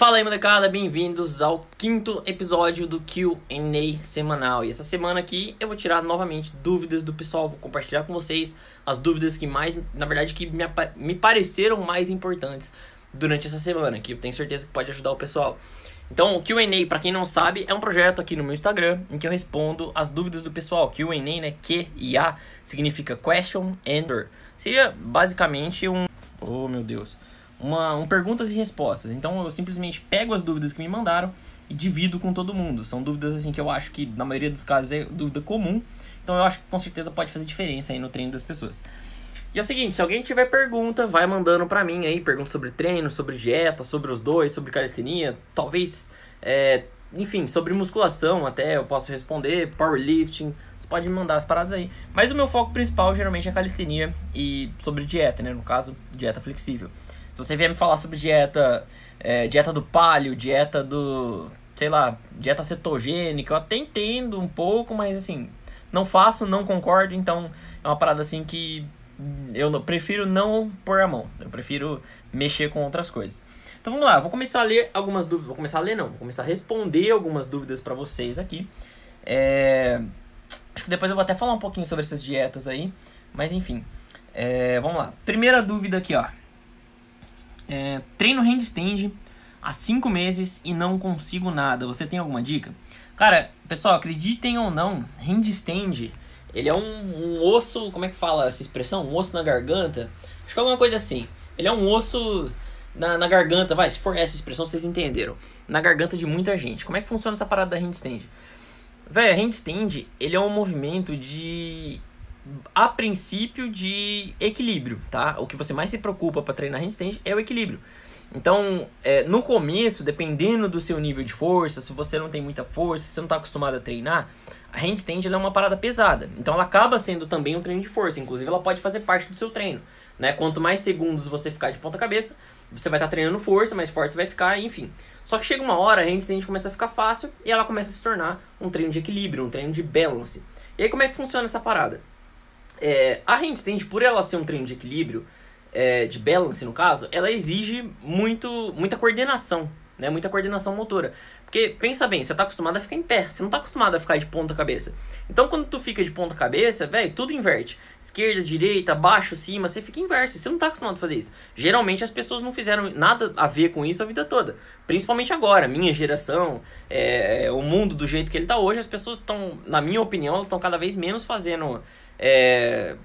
Fala aí, molecada, bem-vindos ao quinto episódio do Q&A semanal. E essa semana aqui eu vou tirar novamente dúvidas do pessoal, vou compartilhar com vocês as dúvidas que mais, na verdade, que me, me pareceram mais importantes durante essa semana, que eu tenho certeza que pode ajudar o pessoal. Então, o Q&A, para quem não sabe, é um projeto aqui no meu Instagram em que eu respondo as dúvidas do pessoal. Q&A, né? Q e A significa question answer. Seria basicamente um, oh meu Deus, uma um perguntas e respostas. Então, eu simplesmente pego as dúvidas que me mandaram e divido com todo mundo. São dúvidas assim que eu acho que na maioria dos casos é dúvida comum. Então, eu acho que com certeza pode fazer diferença aí no treino das pessoas. E é o seguinte, se alguém tiver pergunta, vai mandando pra mim aí, pergunta sobre treino, sobre dieta, sobre os dois, sobre calistenia, talvez, é, enfim, sobre musculação até eu posso responder, powerlifting, você pode me mandar as paradas aí. Mas o meu foco principal geralmente é calistenia e sobre dieta, né, no caso, dieta flexível. Você vier me falar sobre dieta, é, dieta do palio, dieta do, sei lá, dieta cetogênica, eu até entendo um pouco, mas assim, não faço, não concordo, então é uma parada assim que eu prefiro não pôr a mão. Eu prefiro mexer com outras coisas. Então vamos lá, vou começar a ler algumas dúvidas. Vou começar a ler, não, vou começar a responder algumas dúvidas para vocês aqui. É... Acho que depois eu vou até falar um pouquinho sobre essas dietas aí. Mas enfim, é... vamos lá. Primeira dúvida aqui, ó. É... Treino handstand há 5 meses e não consigo nada. Você tem alguma dica? Cara, pessoal, acreditem ou não, handstand ele é um, um, osso, como é que fala essa expressão? Um osso na garganta? Acho que é alguma coisa assim. Ele é um osso na, na garganta, vai, se for essa expressão, vocês entenderam. Na garganta de muita gente. Como é que funciona essa parada da handstand? Véi, a handstand, ele é um movimento de a princípio de equilíbrio, tá? O que você mais se preocupa para treinar handstand é o equilíbrio. Então, é, no começo, dependendo do seu nível de força, se você não tem muita força, se você não está acostumado a treinar, a handstand é uma parada pesada. Então ela acaba sendo também um treino de força. Inclusive ela pode fazer parte do seu treino. Né? Quanto mais segundos você ficar de ponta cabeça, você vai estar tá treinando força, mais forte você vai ficar, enfim. Só que chega uma hora, a handstand começa a ficar fácil e ela começa a se tornar um treino de equilíbrio, um treino de balance. E aí como é que funciona essa parada? É, a handstand, por ela ser um treino de equilíbrio, é, de balance no caso, ela exige muito, muita coordenação, né? Muita coordenação motora. Porque, pensa bem, você tá acostumado a ficar em pé, você não tá acostumado a ficar de ponta cabeça. Então, quando tu fica de ponta cabeça, velho, tudo inverte. Esquerda, direita, baixo, cima, você fica inverso. Você não tá acostumado a fazer isso. Geralmente as pessoas não fizeram nada a ver com isso a vida toda. Principalmente agora, minha geração, é, o mundo do jeito que ele tá hoje, as pessoas estão, na minha opinião, elas estão cada vez menos fazendo. É,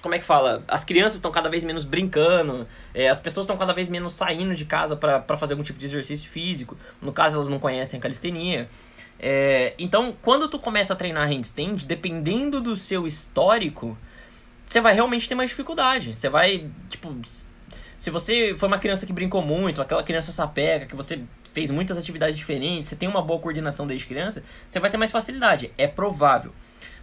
como é que fala? As crianças estão cada vez menos brincando, é, as pessoas estão cada vez menos saindo de casa para fazer algum tipo de exercício físico. No caso, elas não conhecem calistenia. É, então, quando tu começa a treinar handstand, dependendo do seu histórico, você vai realmente ter mais dificuldade. Você vai, tipo, se você foi uma criança que brincou muito, aquela criança sapeca, que você fez muitas atividades diferentes, você tem uma boa coordenação desde criança, você vai ter mais facilidade. É provável.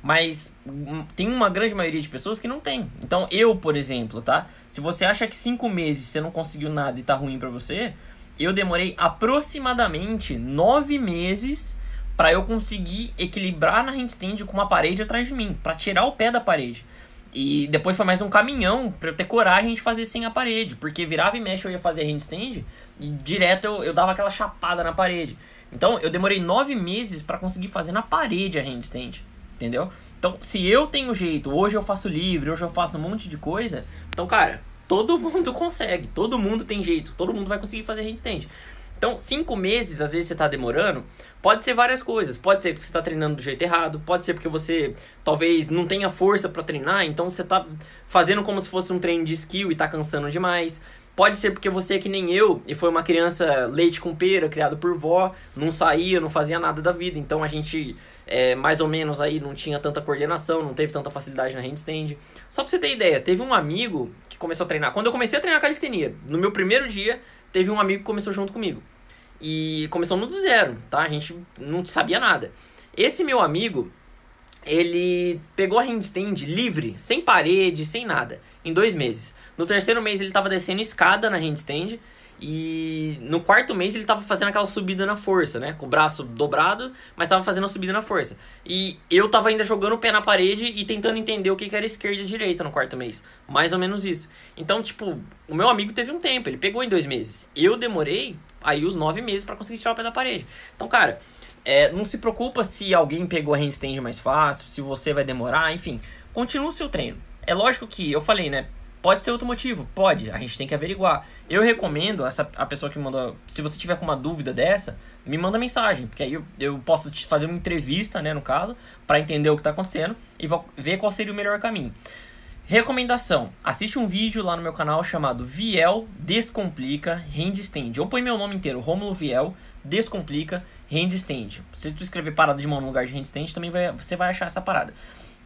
Mas hum, tem uma grande maioria de pessoas que não tem. Então, eu, por exemplo, tá? Se você acha que cinco meses você não conseguiu nada e tá ruim para você, eu demorei aproximadamente nove meses para eu conseguir equilibrar na handstand com uma parede atrás de mim, para tirar o pé da parede. E depois foi mais um caminhão para eu ter coragem de fazer sem a parede, porque virava e mexe eu ia fazer handstand e direto eu, eu dava aquela chapada na parede. Então eu demorei nove meses para conseguir fazer na parede a handstand entendeu? Então, se eu tenho jeito, hoje eu faço livre, hoje eu faço um monte de coisa, então, cara, todo mundo consegue, todo mundo tem jeito, todo mundo vai conseguir fazer handstand. Então, cinco meses, às vezes você está demorando, pode ser várias coisas. Pode ser porque você está treinando do jeito errado, pode ser porque você talvez não tenha força para treinar, então você está fazendo como se fosse um treino de skill e está cansando demais. Pode ser porque você é que nem eu e foi uma criança leite com pera, criado por vó, não saía, não fazia nada da vida, então a gente é, mais ou menos aí não tinha tanta coordenação, não teve tanta facilidade na handstand. Só pra você ter ideia, teve um amigo que começou a treinar. Quando eu comecei a treinar calistenia, no meu primeiro dia, teve um amigo que começou junto comigo. E começou no do zero, tá? A gente não sabia nada. Esse meu amigo, ele pegou a handstand livre, sem parede, sem nada, em dois meses. No terceiro mês ele estava descendo escada na handstand E no quarto mês ele tava fazendo aquela subida na força, né? Com o braço dobrado, mas tava fazendo a subida na força. E eu tava ainda jogando o pé na parede e tentando entender o que, que era esquerda e direita no quarto mês. Mais ou menos isso. Então, tipo, o meu amigo teve um tempo, ele pegou em dois meses. Eu demorei aí os nove meses para conseguir tirar o pé da parede. Então, cara, é, não se preocupa se alguém pegou a handstand mais fácil, se você vai demorar, enfim. Continua o seu treino. É lógico que, eu falei, né? Pode ser outro motivo? Pode, a gente tem que averiguar. Eu recomendo, essa, a pessoa que manda. Se você tiver com uma dúvida dessa, me manda mensagem, porque aí eu, eu posso te fazer uma entrevista, né, no caso, para entender o que está acontecendo e ver qual seria o melhor caminho. Recomendação: assiste um vídeo lá no meu canal chamado Viel Descomplica Handstand. Ou põe meu nome inteiro, Romulo Viel Descomplica Handstand. Se tu escrever parada de mão no lugar de handstand, também vai, você vai achar essa parada.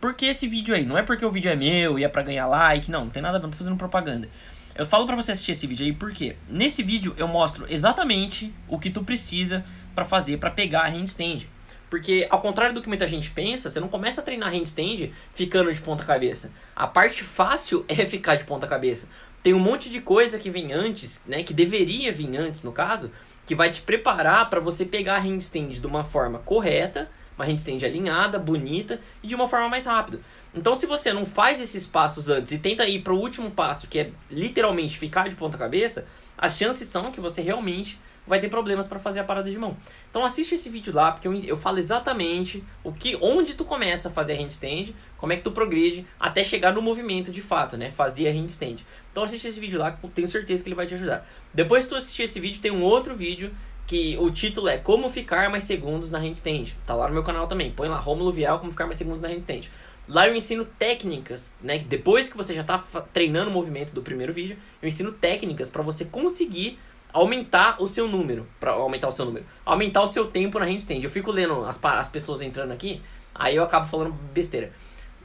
Por que esse vídeo aí? Não é porque o vídeo é meu e é pra ganhar like, não, não tem nada a ver, não tô fazendo propaganda. Eu falo pra você assistir esse vídeo aí porque nesse vídeo eu mostro exatamente o que tu precisa para fazer para pegar a handstand. Porque ao contrário do que muita gente pensa, você não começa a treinar handstand ficando de ponta cabeça. A parte fácil é ficar de ponta cabeça. Tem um monte de coisa que vem antes, né, que deveria vir antes no caso, que vai te preparar para você pegar a handstand de uma forma correta uma handstand alinhada, bonita e de uma forma mais rápida. Então, se você não faz esses passos antes e tenta ir para o último passo, que é literalmente ficar de ponta cabeça, as chances são que você realmente vai ter problemas para fazer a parada de mão. Então assiste esse vídeo lá, porque eu, eu falo exatamente o que, onde tu começa a fazer a handstand, como é que tu progride até chegar no movimento de fato, né? Fazer a handstand. Então assiste esse vídeo lá, que tenho certeza que ele vai te ajudar. Depois que tu assistir esse vídeo, tem um outro vídeo que o título é Como Ficar Mais Segundos na Handstand. Tá lá no meu canal também. Põe lá Romulo Vial Como Ficar Mais Segundos na Handstand. Lá eu ensino técnicas, né? Depois que você já está treinando o movimento do primeiro vídeo, eu ensino técnicas para você conseguir aumentar o seu número, para aumentar o seu número, aumentar o seu tempo na handstand. Eu fico lendo as, as pessoas entrando aqui, aí eu acabo falando besteira.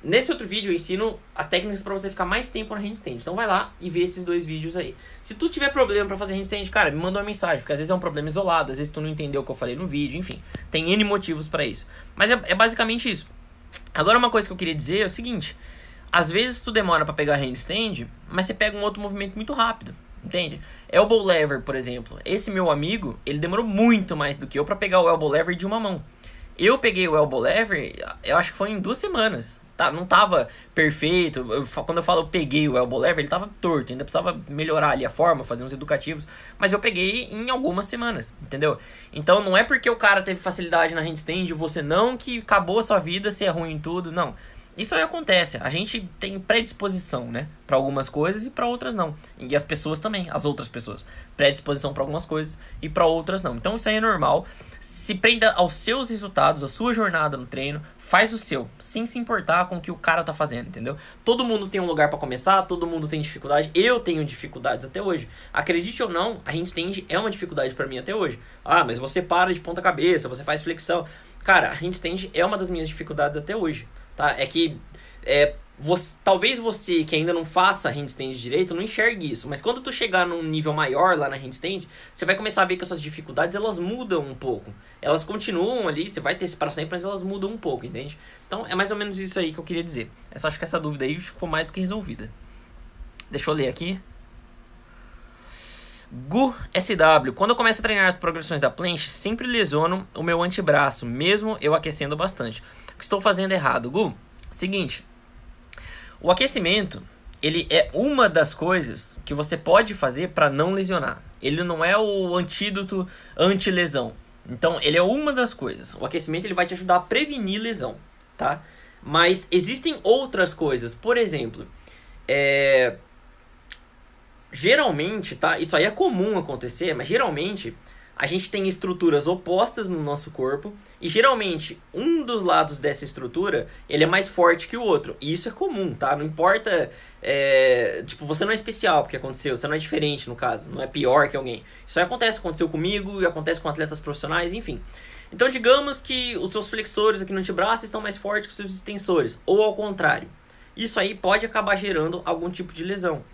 Nesse outro vídeo eu ensino as técnicas para você ficar mais tempo na handstand. Então vai lá e vê esses dois vídeos aí. Se tu tiver problema para fazer handstand, cara, me manda uma mensagem, porque às vezes é um problema isolado, às vezes tu não entendeu o que eu falei no vídeo, enfim. Tem N motivos para isso. Mas é, é, basicamente isso. Agora uma coisa que eu queria dizer é o seguinte, às vezes tu demora para pegar handstand, mas você pega um outro movimento muito rápido. Entende? Elbow lever, por exemplo. Esse meu amigo, ele demorou muito mais do que eu para pegar o elbow lever de uma mão. Eu peguei o elbow lever, eu acho que foi em duas semanas tá, não tava perfeito. Eu, quando eu falo eu peguei o elbow lever, ele tava torto, ainda precisava melhorar ali a forma, fazer uns educativos. Mas eu peguei em algumas semanas, entendeu? Então não é porque o cara teve facilidade na handstand, você não, que acabou a sua vida, se é ruim em tudo, não. Isso aí acontece. A gente tem predisposição, né? Para algumas coisas e para outras não. E as pessoas também, as outras pessoas. Predisposição para algumas coisas e para outras não. Então isso aí é normal. Se prenda aos seus resultados, à sua jornada no treino, faz o seu, sem se importar com o que o cara tá fazendo, entendeu? Todo mundo tem um lugar para começar, todo mundo tem dificuldade. Eu tenho dificuldades até hoje. Acredite ou não, a gente tem é uma dificuldade para mim até hoje. Ah, mas você para de ponta cabeça, você faz flexão. Cara, a handstand é uma das minhas dificuldades até hoje tá? É que é, você, talvez você que ainda não faça handstand direito não enxergue isso, mas quando tu chegar num nível maior lá na handstand, você vai começar a ver que as suas dificuldades elas mudam um pouco. Elas continuam ali, você vai ter esse para sempre, mas elas mudam um pouco, entende? Então é mais ou menos isso aí que eu queria dizer. Essa, acho que essa dúvida aí ficou mais do que resolvida. Deixa eu ler aqui. Gu SW. Quando eu começo a treinar as progressões da planche, sempre lesiono o meu antebraço, mesmo eu aquecendo bastante que estou fazendo errado? Gu, seguinte. O aquecimento, ele é uma das coisas que você pode fazer para não lesionar. Ele não é o antídoto anti-lesão. Então, ele é uma das coisas. O aquecimento ele vai te ajudar a prevenir lesão, tá? Mas existem outras coisas. Por exemplo, é... geralmente, tá? Isso aí é comum acontecer, mas geralmente a gente tem estruturas opostas no nosso corpo e geralmente um dos lados dessa estrutura ele é mais forte que o outro. E isso é comum, tá? Não importa, é... tipo, você não é especial porque aconteceu, você não é diferente no caso, não é pior que alguém. Isso acontece, aconteceu comigo e acontece com atletas profissionais, enfim. Então digamos que os seus flexores aqui no antebraço estão mais fortes que os seus extensores, ou ao contrário. Isso aí pode acabar gerando algum tipo de lesão.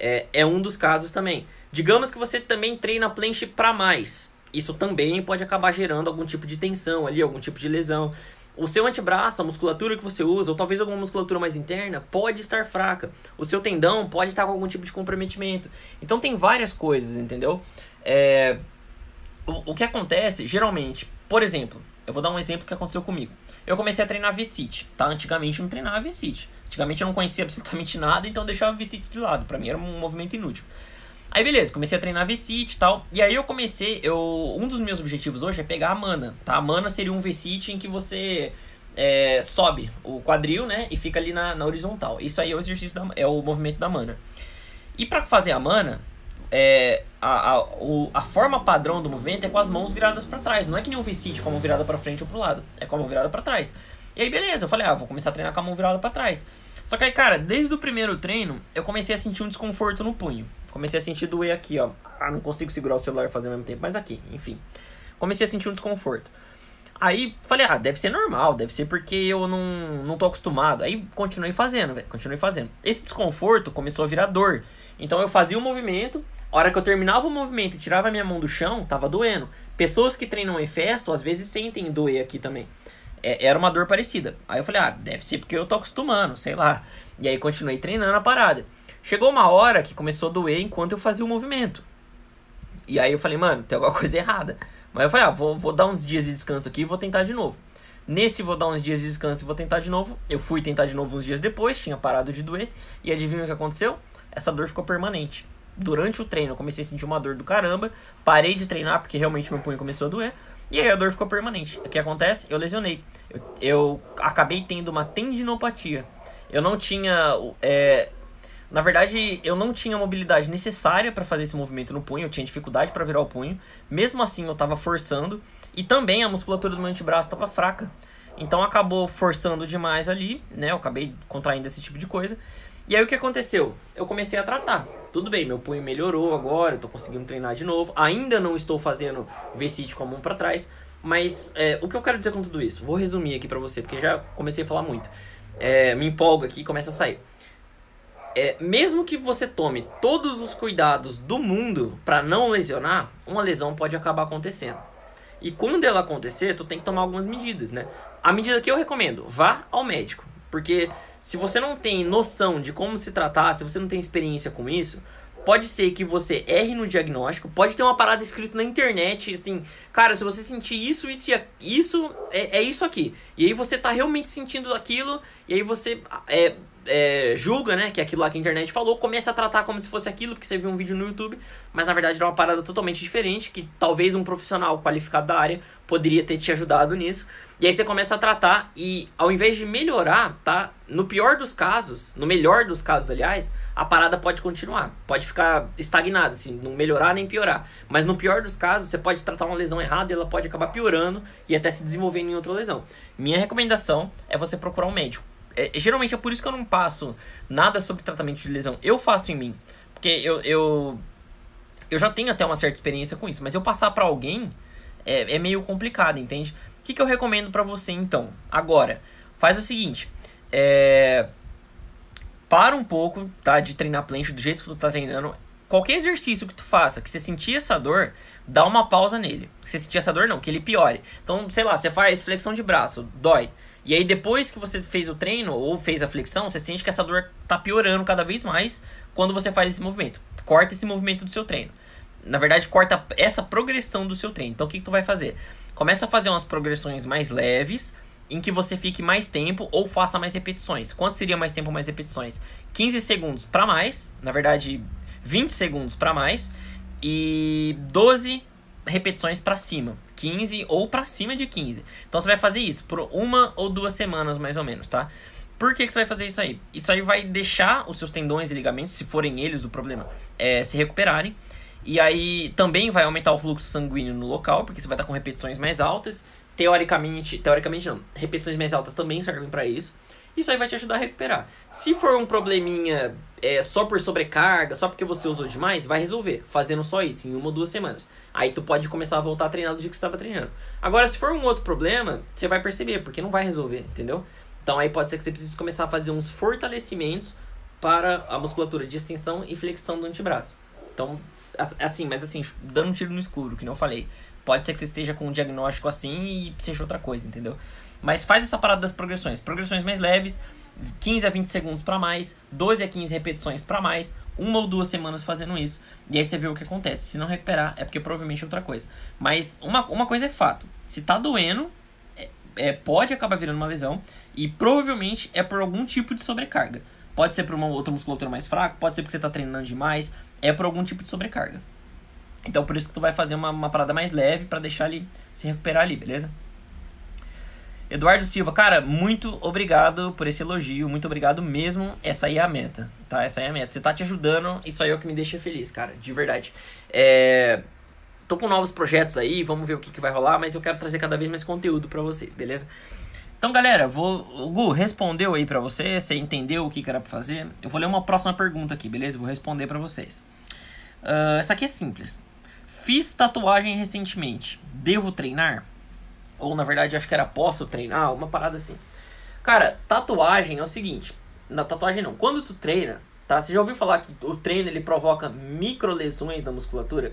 É, é um dos casos também. Digamos que você também treina planche para mais isso também pode acabar gerando algum tipo de tensão ali, algum tipo de lesão. o seu antebraço, a musculatura que você usa, ou talvez alguma musculatura mais interna, pode estar fraca. O seu tendão pode estar com algum tipo de comprometimento. Então tem várias coisas, entendeu? É, o, o que acontece, geralmente, por exemplo, eu vou dar um exemplo que aconteceu comigo. Eu comecei a treinar V-Sit, tá? Antigamente eu não treinava V-Sit. Antigamente eu não conhecia absolutamente nada, então eu deixava V-Sit de lado. Para mim era um movimento inútil. Aí beleza, comecei a treinar V-Sit e tal. E aí eu comecei, eu um dos meus objetivos hoje é pegar a mana, tá? A mana seria um V-Sit em que você é, sobe o quadril, né? E fica ali na, na horizontal. Isso aí é o exercício da, é o movimento da mana. E para fazer a mana, é, a, a, o, a forma padrão do movimento é com as mãos viradas para trás. Não é que nem um V-Sit com a mão virada para frente ou pro lado. É com a mão virada para trás. E aí beleza, eu falei, ah, vou começar a treinar com a mão virada para trás. Só que aí, cara, desde o primeiro treino, eu comecei a sentir um desconforto no punho. Comecei a sentir doer aqui, ó. Ah, não consigo segurar o celular e fazer ao mesmo tempo, mas aqui, enfim. Comecei a sentir um desconforto. Aí falei, ah, deve ser normal, deve ser porque eu não, não tô acostumado. Aí continuei fazendo, velho, continuei fazendo. Esse desconforto começou a virar dor. Então eu fazia o um movimento, a hora que eu terminava o movimento e tirava a minha mão do chão, tava doendo. Pessoas que treinam em festo, às vezes sentem doer aqui também. É, era uma dor parecida. Aí eu falei, ah, deve ser porque eu tô acostumando, sei lá. E aí continuei treinando a parada. Chegou uma hora que começou a doer enquanto eu fazia o movimento. E aí eu falei, mano, tem alguma coisa errada. Mas eu falei, ah, vou, vou dar uns dias de descanso aqui e vou tentar de novo. Nesse vou dar uns dias de descanso e vou tentar de novo. Eu fui tentar de novo uns dias depois, tinha parado de doer. E adivinha o que aconteceu? Essa dor ficou permanente. Durante o treino eu comecei a sentir uma dor do caramba. Parei de treinar porque realmente meu punho começou a doer. E aí a dor ficou permanente. O que acontece? Eu lesionei. Eu, eu acabei tendo uma tendinopatia. Eu não tinha é, na verdade, eu não tinha a mobilidade necessária para fazer esse movimento no punho, eu tinha dificuldade para virar o punho. Mesmo assim, eu estava forçando e também a musculatura do meu antebraço estava fraca. Então acabou forçando demais ali, né? Eu acabei contraindo esse tipo de coisa. E aí o que aconteceu? Eu comecei a tratar. Tudo bem, meu punho melhorou agora, eu tô conseguindo treinar de novo. Ainda não estou fazendo V-sit com a mão para trás, mas é, o que eu quero dizer com tudo isso? Vou resumir aqui para você, porque já comecei a falar muito. É, me empolgo aqui e começa a sair é, mesmo que você tome todos os cuidados do mundo para não lesionar, uma lesão pode acabar acontecendo. E quando ela acontecer, tu tem que tomar algumas medidas, né? A medida que eu recomendo, vá ao médico. Porque se você não tem noção de como se tratar, se você não tem experiência com isso, pode ser que você erre no diagnóstico, pode ter uma parada escrita na internet, assim, cara, se você sentir isso, isso e isso, é, é isso aqui. E aí você tá realmente sentindo aquilo, e aí você é, é, julga, né, que é aquilo lá que a internet falou, começa a tratar como se fosse aquilo, porque você viu um vídeo no YouTube, mas na verdade era uma parada totalmente diferente, que talvez um profissional qualificado da área poderia ter te ajudado nisso. E aí você começa a tratar e ao invés de melhorar, tá? No pior dos casos, no melhor dos casos, aliás, a parada pode continuar, pode ficar estagnada, assim, não melhorar nem piorar. Mas no pior dos casos, você pode tratar uma lesão errada e ela pode acabar piorando e até se desenvolvendo em outra lesão. Minha recomendação é você procurar um médico é, geralmente é por isso que eu não passo nada sobre tratamento de lesão. Eu faço em mim. Porque eu, eu, eu já tenho até uma certa experiência com isso. Mas eu passar para alguém é, é meio complicado, entende? O que, que eu recomendo para você então? Agora, faz o seguinte. É, para um pouco, tá? De treinar planche do jeito que tu tá treinando. Qualquer exercício que tu faça, que você sentir essa dor, dá uma pausa nele. Se você sentir essa dor, não, que ele piore. Então, sei lá, você faz flexão de braço, dói. E aí depois que você fez o treino ou fez a flexão, você sente que essa dor tá piorando cada vez mais quando você faz esse movimento. Corta esse movimento do seu treino. Na verdade, corta essa progressão do seu treino. Então o que, que tu vai fazer? Começa a fazer umas progressões mais leves, em que você fique mais tempo ou faça mais repetições. Quanto seria mais tempo, mais repetições? 15 segundos para mais, na verdade, 20 segundos para mais e 12 repetições para cima. 15 ou para cima de 15. Então você vai fazer isso por uma ou duas semanas mais ou menos, tá? Por que, que você vai fazer isso aí? Isso aí vai deixar os seus tendões e ligamentos, se forem eles o problema, é, se recuperarem. E aí também vai aumentar o fluxo sanguíneo no local, porque você vai estar com repetições mais altas. Teoricamente, teoricamente não, repetições mais altas também servem para isso. Isso aí vai te ajudar a recuperar. Se for um probleminha é, só por sobrecarga, só porque você usou demais, vai resolver, fazendo só isso em uma ou duas semanas. Aí tu pode começar a voltar a treinar do dia que você estava treinando. Agora, se for um outro problema, você vai perceber, porque não vai resolver, entendeu? Então aí pode ser que você precise começar a fazer uns fortalecimentos para a musculatura de extensão e flexão do antebraço. Então, assim, mas assim, dando um tiro no escuro, que não falei. Pode ser que você esteja com um diagnóstico assim e seja outra coisa, entendeu? Mas faz essa parada das progressões. Progressões mais leves, 15 a 20 segundos para mais, 12 a 15 repetições para mais, uma ou duas semanas fazendo isso. E aí você vê o que acontece. Se não recuperar, é porque provavelmente é outra coisa. Mas uma, uma coisa é fato: se tá doendo, é, é, pode acabar virando uma lesão. E provavelmente é por algum tipo de sobrecarga. Pode ser por uma outra musculatura mais fraca, pode ser porque você tá treinando demais. É por algum tipo de sobrecarga. Então por isso que tu vai fazer uma, uma parada mais leve para deixar ele se recuperar ali, beleza? Eduardo Silva, cara, muito obrigado por esse elogio, muito obrigado mesmo. Essa aí é a meta, tá? Essa aí é a meta. Você tá te ajudando, isso aí é o que me deixa feliz, cara, de verdade. É... Tô com novos projetos aí, vamos ver o que, que vai rolar, mas eu quero trazer cada vez mais conteúdo para vocês, beleza? Então, galera, vou... o Gu respondeu aí para você, você entendeu o que, que era pra fazer. Eu vou ler uma próxima pergunta aqui, beleza? Vou responder para vocês. Uh, essa aqui é simples. Fiz tatuagem recentemente, devo treinar? Ou na verdade acho que era posso treinar, uma parada assim. Cara, tatuagem é o seguinte. Na tatuagem não. Quando tu treina, tá? Você já ouviu falar que o treino ele provoca micro lesões na musculatura?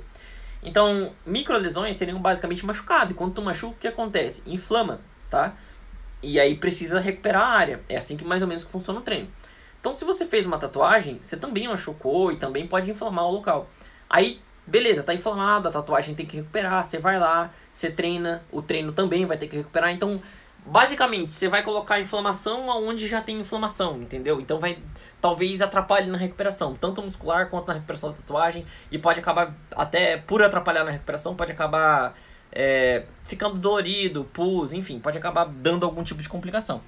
Então, micro lesões seriam basicamente machucado. E quando tu machuca, o que acontece? Inflama, tá? E aí precisa recuperar a área. É assim que mais ou menos que funciona o treino. Então, se você fez uma tatuagem, você também machucou e também pode inflamar o local. Aí Beleza, tá inflamado, a tatuagem tem que recuperar, você vai lá, você treina, o treino também vai ter que recuperar. Então, basicamente, você vai colocar a inflamação aonde já tem inflamação, entendeu? Então vai talvez atrapalhe na recuperação, tanto muscular quanto na recuperação da tatuagem, e pode acabar, até por atrapalhar na recuperação, pode acabar é, ficando dolorido, pus, enfim, pode acabar dando algum tipo de complicação.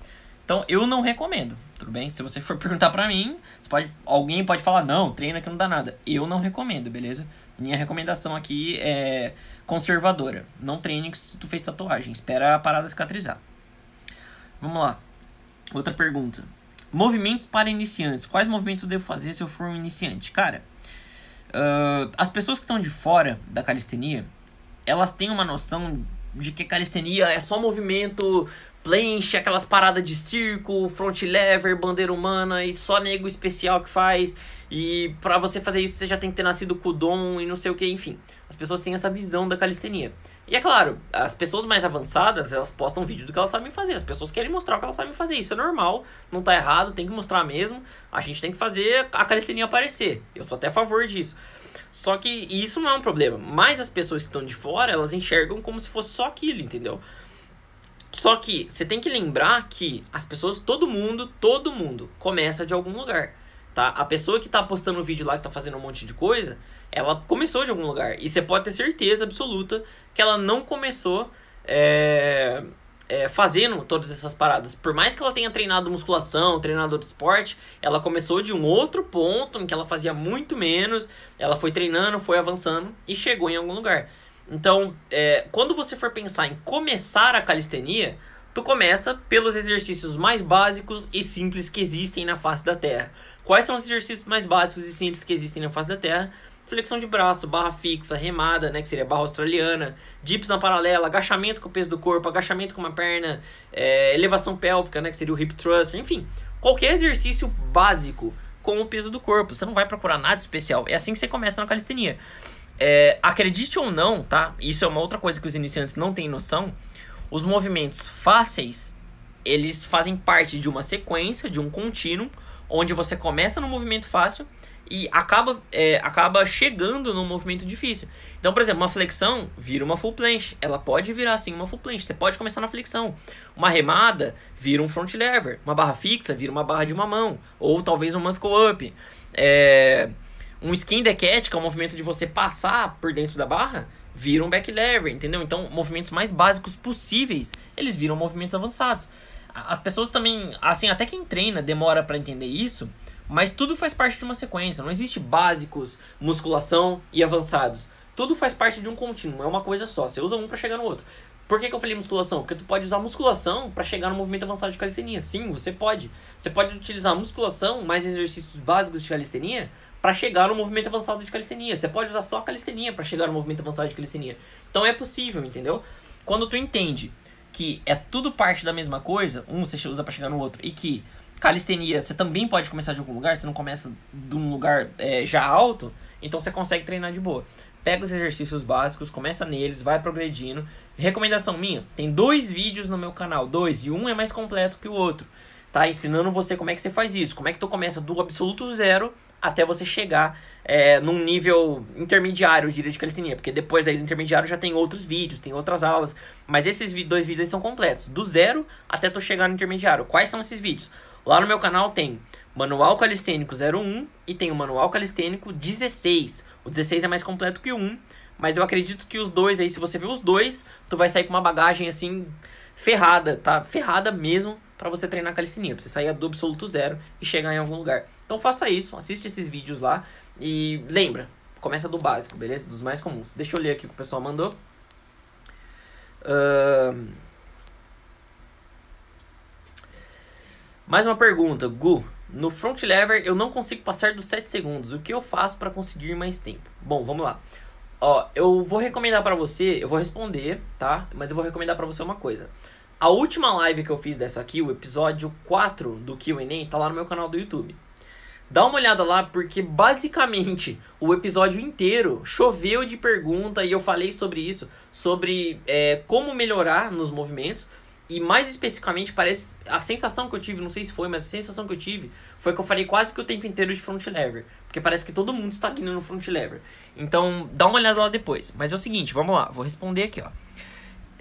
Então eu não recomendo, tudo bem? Se você for perguntar pra mim, pode, alguém pode falar, não, treina que não dá nada. Eu não recomendo, beleza? Minha recomendação aqui é conservadora. Não treine se tu fez tatuagem. Espera a parada cicatrizar. Vamos lá. Outra pergunta. Movimentos para iniciantes. Quais movimentos eu devo fazer se eu for um iniciante? Cara, uh, as pessoas que estão de fora da calistenia, elas têm uma noção de que calistenia é só movimento planche, aquelas paradas de circo, front lever, bandeira humana e só nego especial que faz. E para você fazer isso, você já tem que ter nascido com o dom e não sei o que, enfim. As pessoas têm essa visão da calistenia. E é claro, as pessoas mais avançadas, elas postam vídeo do que elas sabem fazer. As pessoas querem mostrar o que elas sabem fazer. Isso é normal, não tá errado, tem que mostrar mesmo. A gente tem que fazer a calistenia aparecer. Eu sou até a favor disso. Só que isso não é um problema. Mas as pessoas que estão de fora, elas enxergam como se fosse só aquilo, entendeu? Só que você tem que lembrar que as pessoas, todo mundo, todo mundo começa de algum lugar tá? A pessoa que tá postando o vídeo lá, que tá fazendo um monte de coisa, ela começou de algum lugar. E você pode ter certeza absoluta que ela não começou é, é, fazendo todas essas paradas. Por mais que ela tenha treinado musculação, treinado outro esporte, ela começou de um outro ponto em que ela fazia muito menos. Ela foi treinando, foi avançando e chegou em algum lugar. Então, é, quando você for pensar em começar a calistenia, tu começa pelos exercícios mais básicos e simples que existem na face da Terra. Quais são os exercícios mais básicos e simples que existem na face da Terra? Flexão de braço, barra fixa, remada, né, que seria barra australiana, dips na paralela, agachamento com o peso do corpo, agachamento com uma perna, é, elevação pélvica, né, que seria o hip thrust, enfim, qualquer exercício básico com o peso do corpo. Você não vai procurar nada especial. É assim que você começa na calistenia. É, acredite ou não, tá? Isso é uma outra coisa que os iniciantes não têm noção. Os movimentos fáceis, eles fazem parte de uma sequência, de um contínuo, onde você começa no movimento fácil e acaba, é, acaba chegando no movimento difícil. Então, por exemplo, uma flexão vira uma full planche. Ela pode virar assim uma full planche. Você pode começar na flexão. Uma remada vira um front lever. Uma barra fixa vira uma barra de uma mão. Ou talvez um muscle up. É, um skin deck que é o movimento de você passar por dentro da barra, vira um back lever, entendeu? Então, movimentos mais básicos possíveis, eles viram movimentos avançados. As pessoas também, assim, até quem treina demora para entender isso, mas tudo faz parte de uma sequência. Não existe básicos, musculação e avançados. Tudo faz parte de um contínuo, é uma coisa só. Você usa um para chegar no outro. Por que, que, eu falei musculação? Porque tu pode usar musculação para chegar no movimento avançado de calistenia. Sim, você pode. Você pode utilizar musculação mais exercícios básicos de calistenia para chegar no movimento avançado de calistenia. Você pode usar só calistenia para chegar no movimento avançado de calistenia. Então é possível, entendeu? Quando tu entende que é tudo parte da mesma coisa, um você usa para chegar no outro, e que calistenia você também pode começar de algum lugar, você não começa de um lugar é, já alto, então você consegue treinar de boa. pega os exercícios básicos, começa neles, vai progredindo. Recomendação minha, tem dois vídeos no meu canal, dois, e um é mais completo que o outro. Tá ensinando você como é que você faz isso, como é que tu começa do absoluto zero até você chegar é, num nível intermediário, eu diria, de calistenia. Porque depois aí do intermediário já tem outros vídeos, tem outras aulas. Mas esses dois vídeos aí são completos, do zero até tu chegar no intermediário. Quais são esses vídeos? Lá no meu canal tem Manual Calistênico 01 e tem o Manual Calistênico 16. O 16 é mais completo que o 1, mas eu acredito que os dois aí, se você ver os dois, tu vai sair com uma bagagem assim ferrada, tá? Ferrada mesmo para você treinar calistenia, pra você sair do absoluto zero e chegar em algum lugar. Então faça isso, assiste esses vídeos lá e lembra, começa do básico, beleza? Dos mais comuns. Deixa eu ler aqui o que o pessoal mandou. Uh... Mais uma pergunta, Gu. No front lever eu não consigo passar dos 7 segundos. O que eu faço para conseguir mais tempo? Bom, vamos lá. Ó, eu vou recomendar para você, eu vou responder, tá? Mas eu vou recomendar para você uma coisa. A última live que eu fiz dessa aqui, o episódio 4 do Q&A, tá lá no meu canal do YouTube. Dá uma olhada lá, porque basicamente o episódio inteiro choveu de pergunta e eu falei sobre isso, sobre é, como melhorar nos movimentos. E mais especificamente, parece. A sensação que eu tive, não sei se foi, mas a sensação que eu tive foi que eu falei quase que o tempo inteiro de front lever. Porque parece que todo mundo estagna no front lever. Então, dá uma olhada lá depois. Mas é o seguinte, vamos lá, vou responder aqui, ó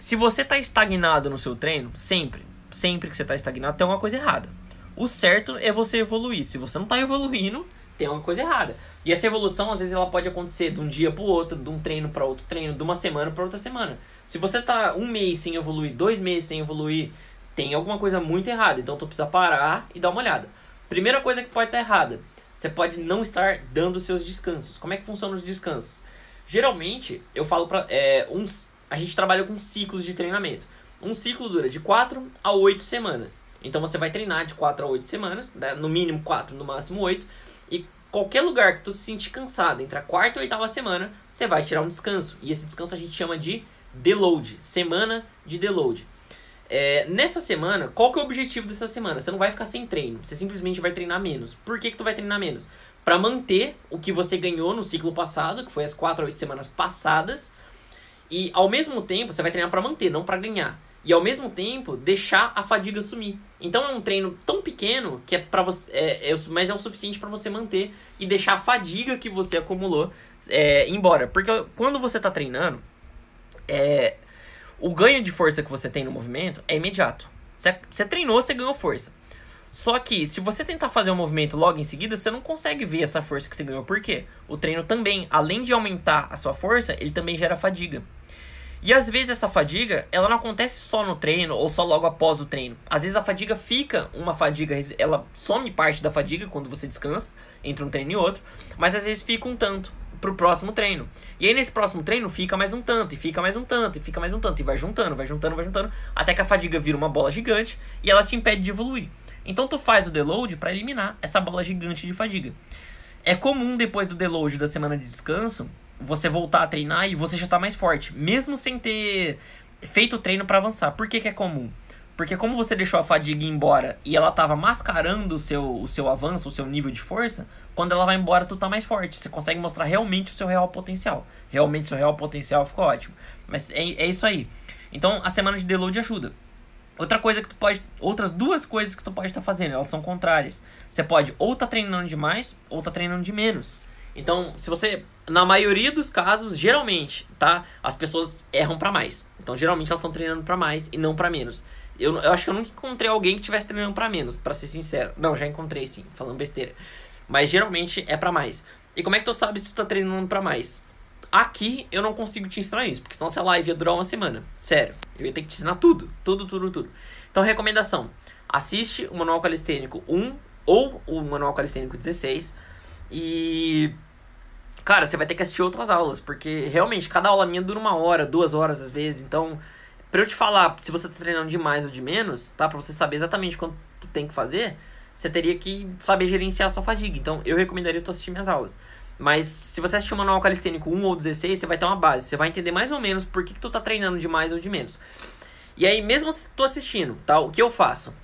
se você está estagnado no seu treino, sempre, sempre que você está estagnado, tem alguma coisa errada. O certo é você evoluir. Se você não está evoluindo, tem alguma coisa errada. E essa evolução, às vezes, ela pode acontecer de um dia para o outro, de um treino para outro treino, de uma semana para outra semana. Se você está um mês sem evoluir, dois meses sem evoluir, tem alguma coisa muito errada. Então, tu precisa parar e dar uma olhada. Primeira coisa que pode estar errada, você pode não estar dando seus descansos. Como é que funcionam os descansos? Geralmente, eu falo para é, uns a gente trabalha com ciclos de treinamento. Um ciclo dura de 4 a 8 semanas. Então você vai treinar de 4 a 8 semanas, né? no mínimo 4, no máximo 8. E qualquer lugar que tu se sentir cansado entre a quarta e a oitava semana, você vai tirar um descanso. E esse descanso a gente chama de deload, semana de deload. É, nessa semana, qual que é o objetivo dessa semana? Você não vai ficar sem treino, você simplesmente vai treinar menos. Por que, que tu vai treinar menos? Para manter o que você ganhou no ciclo passado, que foi as 4 a 8 semanas passadas, e ao mesmo tempo, você vai treinar para manter, não para ganhar. E ao mesmo tempo, deixar a fadiga sumir. Então é um treino tão pequeno que é para você, é, é, mas é o suficiente para você manter e deixar a fadiga que você acumulou é, embora. Porque quando você está treinando, é, o ganho de força que você tem no movimento é imediato. Você, você treinou, você ganhou força. Só que se você tentar fazer um movimento logo em seguida, você não consegue ver essa força que você ganhou. Por quê? O treino também, além de aumentar a sua força, ele também gera fadiga. E às vezes essa fadiga, ela não acontece só no treino ou só logo após o treino. Às vezes a fadiga fica uma fadiga, ela some parte da fadiga quando você descansa entre um treino e outro, mas às vezes fica um tanto pro próximo treino. E aí nesse próximo treino fica mais um tanto, e fica mais um tanto, e fica mais um tanto, e vai juntando, vai juntando, vai juntando, até que a fadiga vira uma bola gigante e ela te impede de evoluir. Então tu faz o deload para eliminar essa bola gigante de fadiga. É comum depois do deload da semana de descanso você voltar a treinar e você já tá mais forte, mesmo sem ter feito o treino para avançar. Por que, que é comum? Porque como você deixou a fadiga embora e ela tava mascarando o seu, o seu avanço, o seu nível de força, quando ela vai embora tu tá mais forte. Você consegue mostrar realmente o seu real potencial. Realmente seu real potencial ficou ótimo. Mas é, é isso aí. Então a semana de deload ajuda. Outra coisa que tu pode. Outras duas coisas que tu pode estar tá fazendo, elas são contrárias. Você pode ou tá treinando demais, ou tá treinando de menos. Então, se você. Na maioria dos casos, geralmente, tá? As pessoas erram para mais. Então, geralmente elas estão treinando para mais e não para menos. Eu, eu acho que eu nunca encontrei alguém que estivesse treinando para menos, para ser sincero. Não, já encontrei sim, falando besteira. Mas geralmente é para mais. E como é que tu sabe se tu tá treinando para mais? Aqui eu não consigo te ensinar isso, porque senão essa live ia durar uma semana. Sério, eu ia ter que te ensinar tudo, tudo, tudo, tudo. Então, recomendação: assiste o Manual Calistênico 1 ou o Manual Calistênico 16 e cara, você vai ter que assistir outras aulas, porque realmente cada aula minha dura uma hora, duas horas às vezes, então para eu te falar se você tá treinando de mais ou de menos, tá? Para você saber exatamente quanto tu tem que fazer, você teria que saber gerenciar a sua fadiga. Então eu recomendaria tu assistir minhas aulas. Mas se você assistir o manual calistênico 1 ou 16, você vai ter uma base, você vai entender mais ou menos por que, que tu tá treinando de mais ou de menos. E aí, mesmo se tu assistindo, tá? O que eu faço?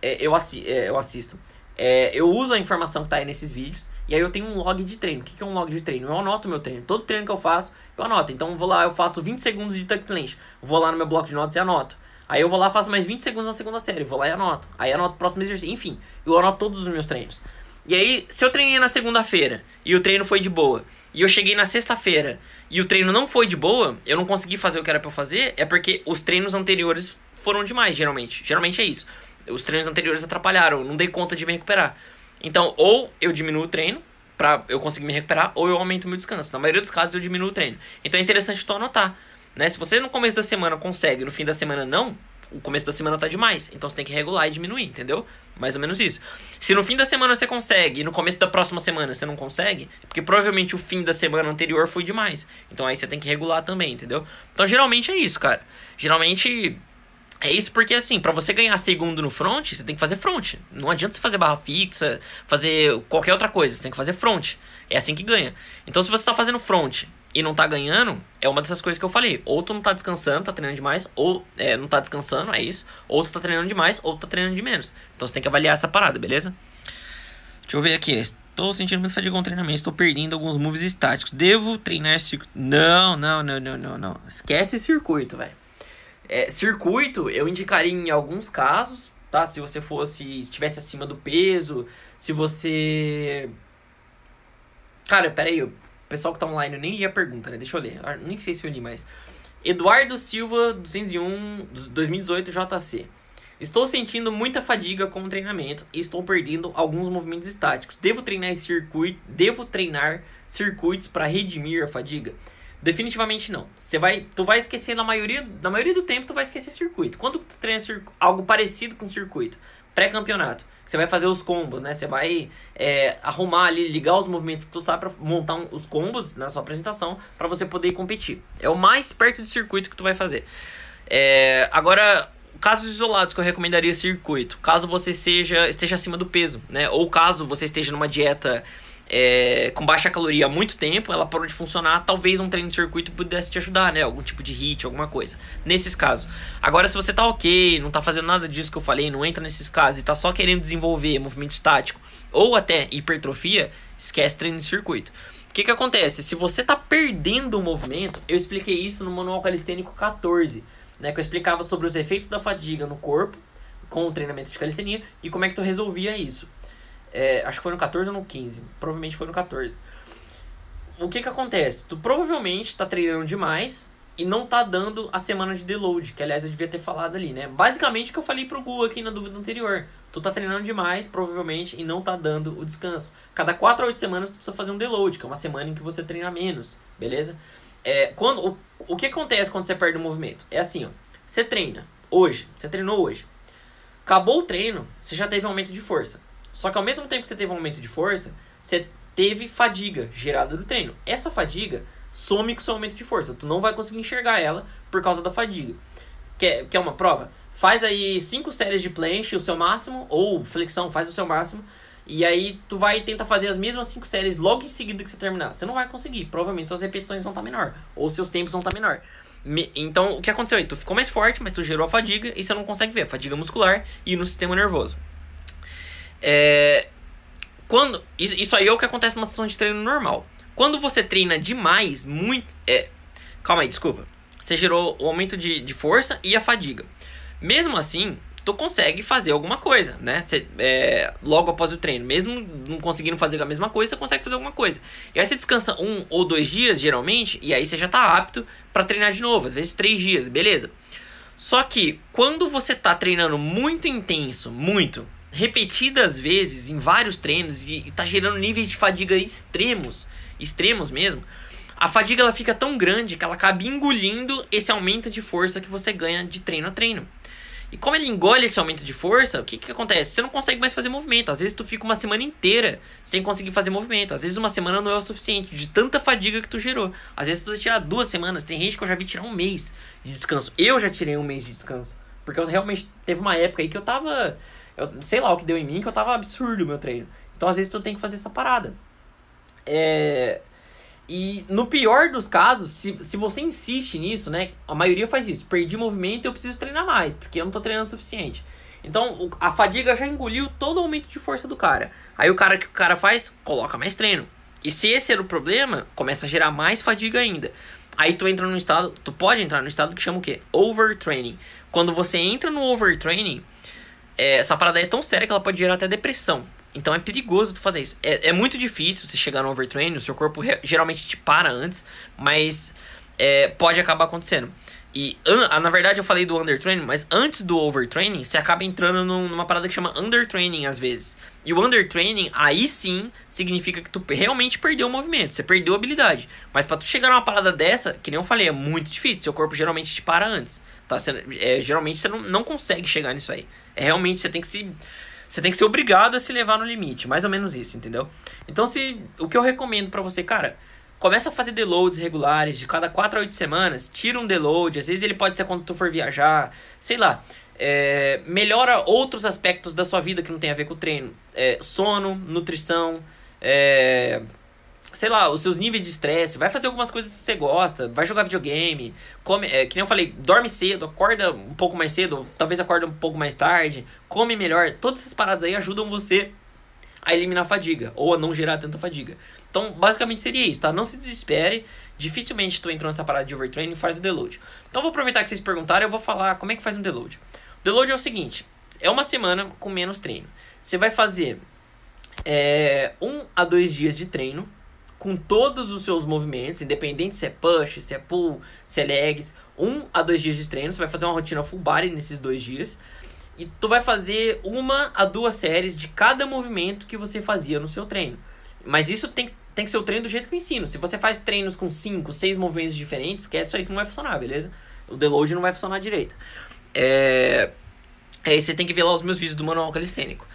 É, eu, assi é, eu assisto. É, eu uso a informação que tá aí nesses vídeos E aí eu tenho um log de treino. O que é um log de treino? Eu anoto meu treino. Todo treino que eu faço, eu anoto. Então eu vou lá, eu faço 20 segundos de tuck clench. Vou lá no meu bloco de notas e anoto. Aí eu vou lá, faço mais 20 segundos na segunda série. Vou lá e anoto. Aí anoto o próximo exercício. Enfim, eu anoto todos os meus treinos. E aí, se eu treinei na segunda-feira e o treino foi de boa, e eu cheguei na sexta-feira e o treino não foi de boa, eu não consegui fazer o que era pra eu fazer, é porque os treinos anteriores foram demais, geralmente. Geralmente é isso. Os treinos anteriores atrapalharam, eu não dei conta de me recuperar. Então, ou eu diminuo o treino pra eu conseguir me recuperar, ou eu aumento o meu descanso. Na maioria dos casos, eu diminuo o treino. Então é interessante tu anotar. Né? Se você no começo da semana consegue, no fim da semana não, o começo da semana tá demais. Então você tem que regular e diminuir, entendeu? Mais ou menos isso. Se no fim da semana você consegue e no começo da próxima semana você não consegue, é porque provavelmente o fim da semana anterior foi demais. Então aí você tem que regular também, entendeu? Então geralmente é isso, cara. Geralmente é isso porque, assim, para você ganhar segundo no front, você tem que fazer front. Não adianta você fazer barra fixa, fazer qualquer outra coisa, você tem que fazer front. É assim que ganha. Então, se você tá fazendo front e não tá ganhando, é uma dessas coisas que eu falei. Ou tu não tá descansando, tá treinando demais, ou é, não tá descansando, é isso. Ou tu tá treinando demais, ou tu tá treinando de menos. Então você tem que avaliar essa parada, beleza? Deixa eu ver aqui. Estou sentindo muito fadiga com o treinamento, estou perdendo alguns moves estáticos. Devo treinar circuito? Não, não, não, não, não, não. Esquece circuito, velho. É, circuito, eu indicaria em alguns casos, tá? Se você fosse, estivesse acima do peso, se você... Cara, peraí, o pessoal que tá online eu nem li a pergunta, né? Deixa eu ler, ah, nem sei se eu li mais. Eduardo Silva, 201, 2018 JC. Estou sentindo muita fadiga com o treinamento e estou perdendo alguns movimentos estáticos. Devo treinar circuito, devo treinar circuitos para redimir a fadiga? Definitivamente não. Você vai, tu vai esquecer na maioria, na maioria do tempo tu vai esquecer circuito. Quando tu treina algo parecido com circuito, pré-campeonato, você vai fazer os combos, né? Você vai é, arrumar ali, ligar os movimentos que tu sabe para montar um, os combos na sua apresentação para você poder competir. É o mais perto de circuito que tu vai fazer. É, agora, casos isolados que eu recomendaria circuito, caso você seja esteja acima do peso, né? Ou caso você esteja numa dieta é, com baixa caloria há muito tempo, ela parou de funcionar, talvez um treino de circuito pudesse te ajudar, né? Algum tipo de hit, alguma coisa. Nesses casos. Agora, se você tá ok, não tá fazendo nada disso que eu falei, não entra nesses casos e tá só querendo desenvolver movimento estático ou até hipertrofia, esquece treino de circuito. O que que acontece? Se você tá perdendo o movimento, eu expliquei isso no Manual Calistênico 14, né? Que eu explicava sobre os efeitos da fadiga no corpo com o treinamento de calistenia e como é que tu resolvia isso. É, acho que foi no 14 ou no 15. Provavelmente foi no 14. O que que acontece? Tu provavelmente tá treinando demais e não tá dando a semana de deload, que aliás eu devia ter falado ali, né? Basicamente o que eu falei pro Gu aqui na dúvida anterior. Tu tá treinando demais, provavelmente, e não tá dando o descanso. Cada 4 a 8 semanas tu precisa fazer um deload, que é uma semana em que você treina menos, beleza? É, quando, o, o que acontece quando você perde o movimento? É assim, ó. Você treina hoje, você treinou hoje. Acabou o treino, você já teve um aumento de força. Só que ao mesmo tempo que você teve um aumento de força, você teve fadiga gerada do treino. Essa fadiga some com o seu aumento de força. Tu não vai conseguir enxergar ela por causa da fadiga. Quer, quer uma prova? Faz aí cinco séries de planche, o seu máximo, ou flexão, faz o seu máximo. E aí tu vai tentar fazer as mesmas cinco séries logo em seguida que você terminar. Você não vai conseguir. Provavelmente suas repetições vão estar menor. Ou seus tempos vão estar menor. Me, então, o que aconteceu aí? Tu ficou mais forte, mas tu gerou a fadiga e você não consegue ver a fadiga muscular e no sistema nervoso. É, quando isso, aí é o que acontece numa sessão de treino normal. Quando você treina demais, muito. É, calma aí, desculpa. Você gerou o aumento de, de força e a fadiga. Mesmo assim, tu consegue fazer alguma coisa, né? Você, é, logo após o treino. Mesmo não conseguindo fazer a mesma coisa, você consegue fazer alguma coisa. E aí você descansa um ou dois dias, geralmente, e aí você já tá apto para treinar de novo. Às vezes três dias, beleza. Só que quando você tá treinando muito intenso, muito, repetidas vezes em vários treinos e, está gerando níveis de fadiga extremos, extremos mesmo, a fadiga ela fica tão grande que ela acaba engolindo esse aumento de força que você ganha de treino a treino. E como ele engole esse aumento de força, o que, que acontece? Você não consegue mais fazer movimento. Às vezes tu fica uma semana inteira sem conseguir fazer movimento. Às vezes uma semana não é o suficiente de tanta fadiga que tu gerou. Às vezes tu precisa tirar duas semanas. Tem gente que eu já vi tirar um mês de descanso. Eu já tirei um mês de descanso. Porque eu realmente teve uma época aí que eu tava eu sei lá o que deu em mim, que eu tava absurdo o meu treino. Então, às vezes, tu tem que fazer essa parada. É... E no pior dos casos, se, se você insiste nisso, né? A maioria faz isso. Perdi movimento e eu preciso treinar mais, porque eu não tô treinando o suficiente. Então a fadiga já engoliu todo o aumento de força do cara. Aí o cara que o cara faz, coloca mais treino. E se esse era o problema, começa a gerar mais fadiga ainda. Aí tu entra num estado, tu pode entrar num estado que chama o quê? Overtraining. Quando você entra no overtraining, é, essa parada é tão séria que ela pode gerar até depressão. Então é perigoso tu fazer isso. É, é muito difícil você chegar no overtraining, o seu corpo geralmente te para antes, mas é, pode acabar acontecendo. E ah, na verdade eu falei do undertraining, mas antes do overtraining, você acaba entrando numa parada que chama undertraining às vezes. E o undertraining, aí sim, significa que tu realmente perdeu o movimento, você perdeu a habilidade. Mas para tu chegar numa parada dessa, que nem eu falei, é muito difícil, seu corpo geralmente te para antes. Tá? Você, é, geralmente você não, não consegue chegar nisso aí. Realmente, você tem que se você tem que ser obrigado a se levar no limite, mais ou menos isso, entendeu? Então, se o que eu recomendo para você, cara, começa a fazer deloads regulares de cada 4 a 8 semanas, tira um deload, às vezes ele pode ser quando tu for viajar, sei lá. É, melhora outros aspectos da sua vida que não tem a ver com o treino. É, sono, nutrição, é, sei lá, os seus níveis de estresse, vai fazer algumas coisas que você gosta, vai jogar videogame, come, é, que nem eu falei, dorme cedo, acorda um pouco mais cedo, talvez acorda um pouco mais tarde, come melhor. Todas essas paradas aí ajudam você a eliminar a fadiga ou a não gerar tanta fadiga. Então, basicamente seria isso, tá? Não se desespere. Dificilmente tu entrou nessa parada de overtraining e faz o deload. Então, vou aproveitar que vocês perguntaram eu vou falar como é que faz um deload. O deload é o seguinte: é uma semana com menos treino. Você vai fazer é, um a dois dias de treino com todos os seus movimentos, independente se é push, se é pull, se é legs. Um a dois dias de treino. Você vai fazer uma rotina full body nesses dois dias. E tu vai fazer uma a duas séries de cada movimento que você fazia no seu treino. Mas isso tem, tem que ser o treino do jeito que eu ensino. Se você faz treinos com cinco, seis movimentos diferentes, esquece isso aí que não vai funcionar, beleza? O deload não vai funcionar direito. É... Aí você tem que ver lá os meus vídeos do manual calistênico.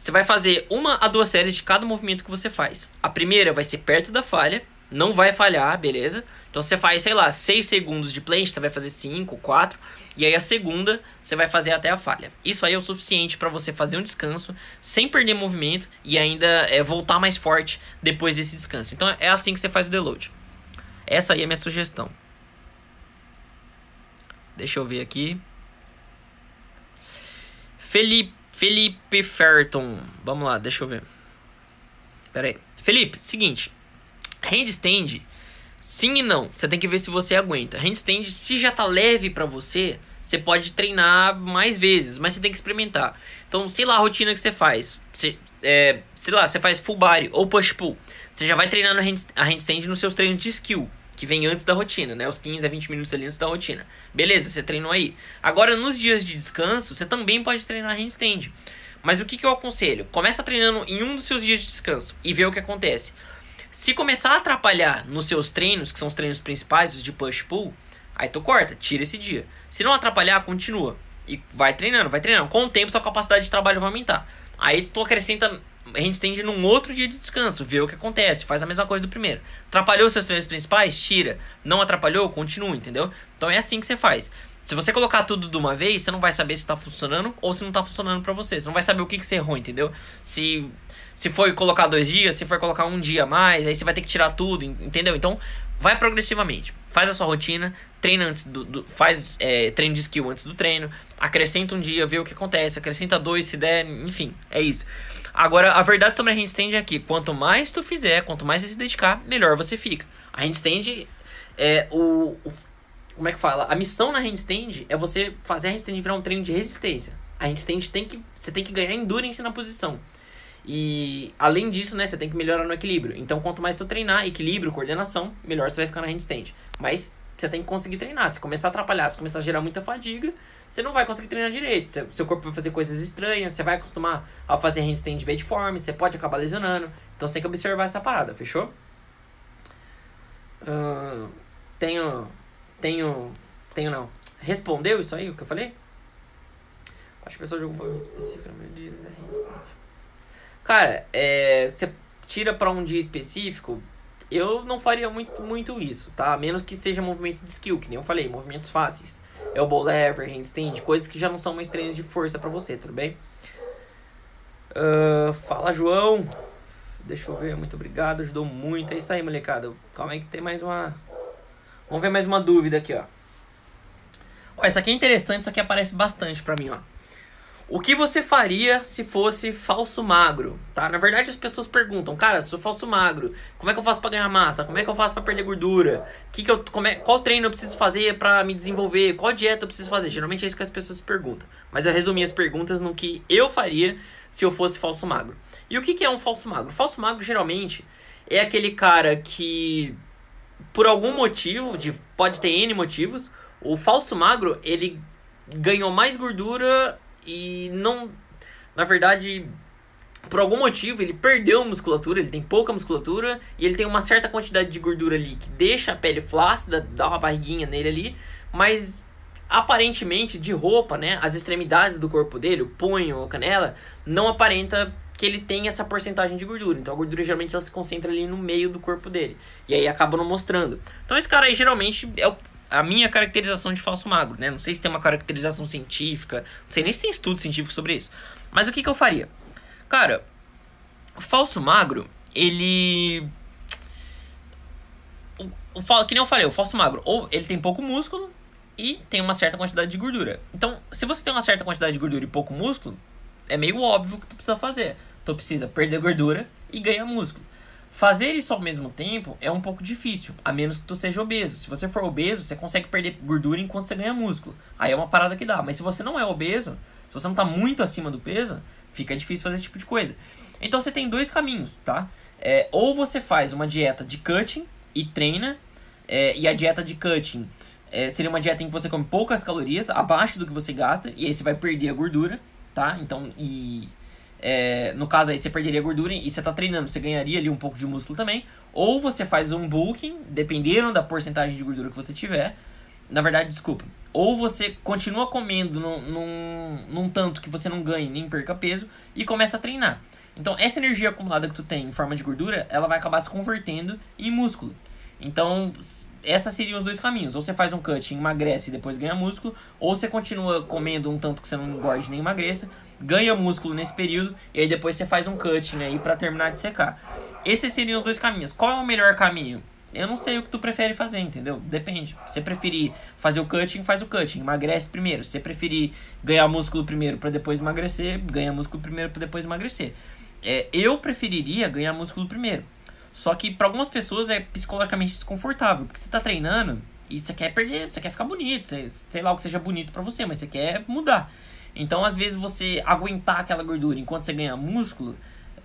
Você vai fazer uma a duas séries de cada movimento que você faz. A primeira vai ser perto da falha, não vai falhar, beleza? Então você faz, sei lá, 6 segundos de planche, você vai fazer 5, 4, e aí a segunda você vai fazer até a falha. Isso aí é o suficiente para você fazer um descanso sem perder movimento e ainda é, voltar mais forte depois desse descanso. Então é assim que você faz o deload. Essa aí é a minha sugestão. Deixa eu ver aqui. Felipe, Felipe Ferton. Vamos lá, deixa eu ver. Pera aí. Felipe, seguinte. Handstand Sim e não. Você tem que ver se você aguenta. Handstand, se já tá leve para você, você pode treinar mais vezes, mas você tem que experimentar. Então, sei lá a rotina que você faz. É, sei lá, você faz full body ou push pull. Você já vai hand, a handstand nos seus treinos de skill, que vem antes da rotina, né? Os 15 a 20 minutos ali antes da rotina. Beleza, você treinou aí. Agora, nos dias de descanso, você também pode treinar handstand. Mas o que, que eu aconselho? Começa treinando em um dos seus dias de descanso e vê o que acontece. Se começar a atrapalhar nos seus treinos, que são os treinos principais, os de push-pull, aí tu corta, tira esse dia. Se não atrapalhar, continua. E vai treinando, vai treinando. Com o tempo, sua capacidade de trabalho vai aumentar. Aí tu acrescenta handstand num outro dia de descanso, vê o que acontece, faz a mesma coisa do primeiro. Atrapalhou seus treinos principais? Tira. Não atrapalhou? Continua, entendeu? Então é assim que você faz. Se você colocar tudo de uma vez, você não vai saber se está funcionando ou se não está funcionando para você. Você não vai saber o que, que você errou, entendeu? Se se for colocar dois dias, se for colocar um dia a mais, aí você vai ter que tirar tudo, entendeu? Então, vai progressivamente. Faz a sua rotina, treina antes do. do faz é, treino de skill antes do treino, acrescenta um dia, vê o que acontece, acrescenta dois se der, enfim, é isso. Agora, a verdade sobre a handstand é que quanto mais tu fizer, quanto mais você se dedicar, melhor você fica. A handstand é o, o como é que fala? A missão na handstand é você fazer a handstand virar um treino de resistência. A handstand tem que você tem que ganhar endurance na posição. E além disso, né, você tem que melhorar no equilíbrio. Então, quanto mais tu treinar equilíbrio, coordenação, melhor você vai ficar na handstand. Mas você tem que conseguir treinar. Se começar a atrapalhar, se começar a gerar muita fadiga, você não vai conseguir treinar direito. Seu corpo vai fazer coisas estranhas, você vai acostumar a fazer handstand bad form, você pode acabar lesionando. Então você tem que observar essa parada, fechou? Uh, tenho. Tenho. Tenho não. Respondeu isso aí o que eu falei? Acho que a pessoa jogou um pouquinho específico no meu dia, é handstand. Cara, é, você tira para um dia específico, eu não faria muito, muito isso, tá? A menos que seja movimento de skill, que nem eu falei, movimentos fáceis. Elbow lever, handstand, coisas que já não são mais treinos de força para você, tudo bem? Uh, fala, João. Deixa eu ver, muito obrigado, ajudou muito. É isso aí, molecada. Calma aí que tem mais uma... Vamos ver mais uma dúvida aqui, ó. Ó, essa aqui é interessante, essa aqui aparece bastante pra mim, ó. O que você faria se fosse falso magro? Tá? Na verdade, as pessoas perguntam, cara, sou falso magro, como é que eu faço para ganhar massa? Como é que eu faço para perder gordura? Que que eu, é, qual treino eu preciso fazer para me desenvolver? Qual dieta eu preciso fazer? Geralmente é isso que as pessoas perguntam. Mas eu resumi as perguntas no que eu faria se eu fosse falso magro. E o que, que é um falso magro? Falso magro geralmente é aquele cara que, por algum motivo, de, pode ter N motivos, o falso magro ele ganhou mais gordura e não. Na verdade, por algum motivo, ele perdeu musculatura, ele tem pouca musculatura e ele tem uma certa quantidade de gordura ali que deixa a pele flácida, dá uma barriguinha nele ali, mas aparentemente de roupa, né, as extremidades do corpo dele, o punho, a canela, não aparenta que ele tem essa porcentagem de gordura. Então a gordura geralmente ela se concentra ali no meio do corpo dele. E aí acaba não mostrando. Então esse cara aí geralmente é o a minha caracterização de falso magro, né? Não sei se tem uma caracterização científica, não sei nem se tem estudo científico sobre isso. Mas o que, que eu faria? Cara, o falso magro, ele. O, o, que nem eu falei, o falso magro, ou ele tem pouco músculo e tem uma certa quantidade de gordura. Então, se você tem uma certa quantidade de gordura e pouco músculo, é meio óbvio que tu precisa fazer. Tu precisa perder gordura e ganhar músculo. Fazer isso ao mesmo tempo é um pouco difícil, a menos que tu seja obeso. Se você for obeso, você consegue perder gordura enquanto você ganha músculo. Aí é uma parada que dá. Mas se você não é obeso, se você não tá muito acima do peso, fica difícil fazer esse tipo de coisa. Então você tem dois caminhos, tá? É, ou você faz uma dieta de cutting e treina, é, e a dieta de cutting é, seria uma dieta em que você come poucas calorias, abaixo do que você gasta, e aí você vai perder a gordura, tá? Então, e é, no caso aí, você perderia gordura e você tá treinando, você ganharia ali um pouco de músculo também. Ou você faz um bulking, dependendo da porcentagem de gordura que você tiver. Na verdade, desculpa. Ou você continua comendo num, num, num tanto que você não ganhe nem perca peso e começa a treinar. Então, essa energia acumulada que tu tem em forma de gordura, ela vai acabar se convertendo em músculo. Então, esses seriam os dois caminhos. Ou você faz um cut, emagrece e depois ganha músculo, ou você continua comendo um tanto que você não engorde nem emagreça, ganha músculo nesse período e aí depois você faz um cutting aí para terminar de secar. Esses seriam os dois caminhos. Qual é o melhor caminho? Eu não sei o que tu prefere fazer, entendeu? Depende. Se você preferir fazer o cutting, faz o cutting, emagrece primeiro. Se você preferir ganhar músculo primeiro para depois emagrecer, ganha músculo primeiro para depois emagrecer. É, eu preferiria ganhar músculo primeiro. Só que para algumas pessoas é psicologicamente desconfortável, porque você tá treinando e você quer perder, você quer ficar bonito, você, sei lá o que seja bonito para você, mas você quer mudar. Então, às vezes, você aguentar aquela gordura enquanto você ganha músculo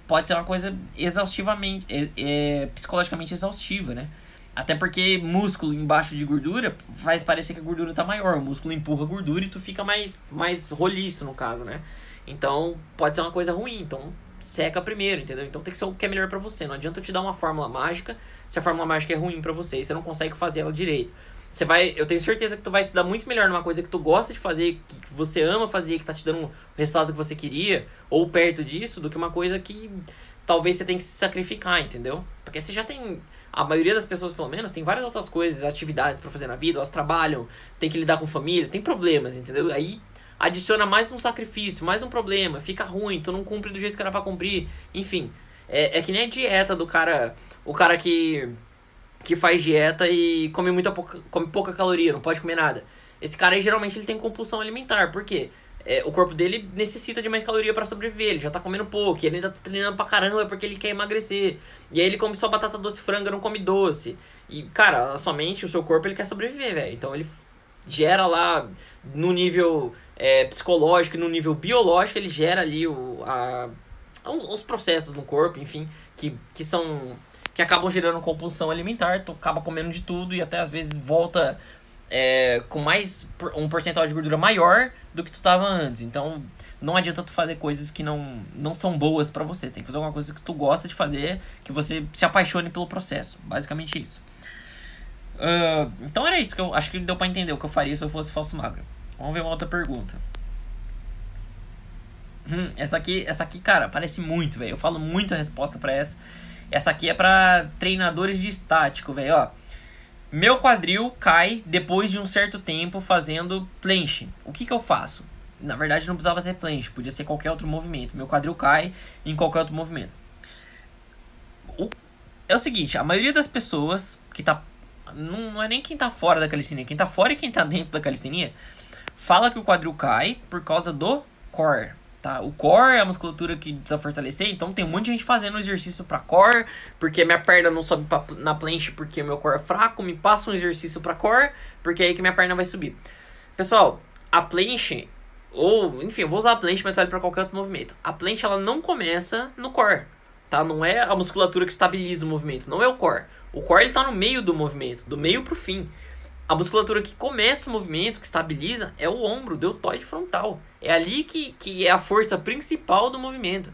pode ser uma coisa exaustivamente, é, é, psicologicamente exaustiva, né? Até porque músculo embaixo de gordura faz parecer que a gordura tá maior. O músculo empurra a gordura e tu fica mais, mais roliço, no caso, né? Então, pode ser uma coisa ruim. Então, seca primeiro, entendeu? Então tem que ser o que é melhor para você. Não adianta eu te dar uma fórmula mágica se a fórmula mágica é ruim para você e você não consegue fazer ela direito. Você vai, eu tenho certeza que tu vai se dar muito melhor numa coisa que tu gosta de fazer, que você ama fazer, que tá te dando o resultado que você queria, ou perto disso, do que uma coisa que talvez você tenha que se sacrificar, entendeu? Porque você já tem. A maioria das pessoas, pelo menos, tem várias outras coisas, atividades para fazer na vida, elas trabalham, tem que lidar com família, tem problemas, entendeu? Aí adiciona mais um sacrifício, mais um problema, fica ruim, tu não cumpre do jeito que era pra cumprir, enfim. É, é que nem a dieta do cara. O cara que que faz dieta e come muita pouca, come pouca caloria, não pode comer nada. Esse cara geralmente ele tem compulsão alimentar, por quê? É, o corpo dele necessita de mais caloria para sobreviver, ele já tá comendo pouco, e ele ainda tá treinando pra caramba porque ele quer emagrecer. E aí ele come só batata doce franga, não come doce. E, cara, a sua mente, o seu corpo, ele quer sobreviver, velho. Então ele gera lá no nível é, psicológico, no nível biológico, ele gera ali o, a, os processos no corpo, enfim, que, que são que acabam gerando compulsão alimentar, tu acaba comendo de tudo e até às vezes volta é, com mais um percentual de gordura maior do que tu tava antes. Então não adianta tu fazer coisas que não, não são boas para você. Tem que fazer alguma coisa que tu gosta de fazer, que você se apaixone pelo processo. Basicamente isso. Uh, então era isso que eu acho que deu para entender o que eu faria se eu fosse falso magro. Vamos ver uma outra pergunta. Hum, essa aqui, essa aqui, cara, parece muito, velho. Eu falo muito a resposta para essa. Essa aqui é para treinadores de estático, velho, ó. Meu quadril cai depois de um certo tempo fazendo planche. O que que eu faço? Na verdade não precisava ser planche, podia ser qualquer outro movimento. Meu quadril cai em qualquer outro movimento. O... É o seguinte, a maioria das pessoas que tá não, não é nem quem tá fora da calistenia, quem tá fora e quem tá dentro da calistenia, fala que o quadril cai por causa do core, tá? O core é a musculatura que precisa fortalecer, então tem um monte de gente fazendo exercício para core, porque minha perna não sobe pra, na planche porque meu core é fraco, me passa um exercício para core, porque é aí que minha perna vai subir. Pessoal, a planche ou, enfim, eu vou usar a planche, mas vale para qualquer outro movimento. A planche ela não começa no core, tá? Não é a musculatura que estabiliza o movimento, não é o core. O core ele tá no meio do movimento, do meio pro fim. A musculatura que começa o movimento, que estabiliza, é o ombro, o deltoide frontal. É ali que, que é a força principal do movimento.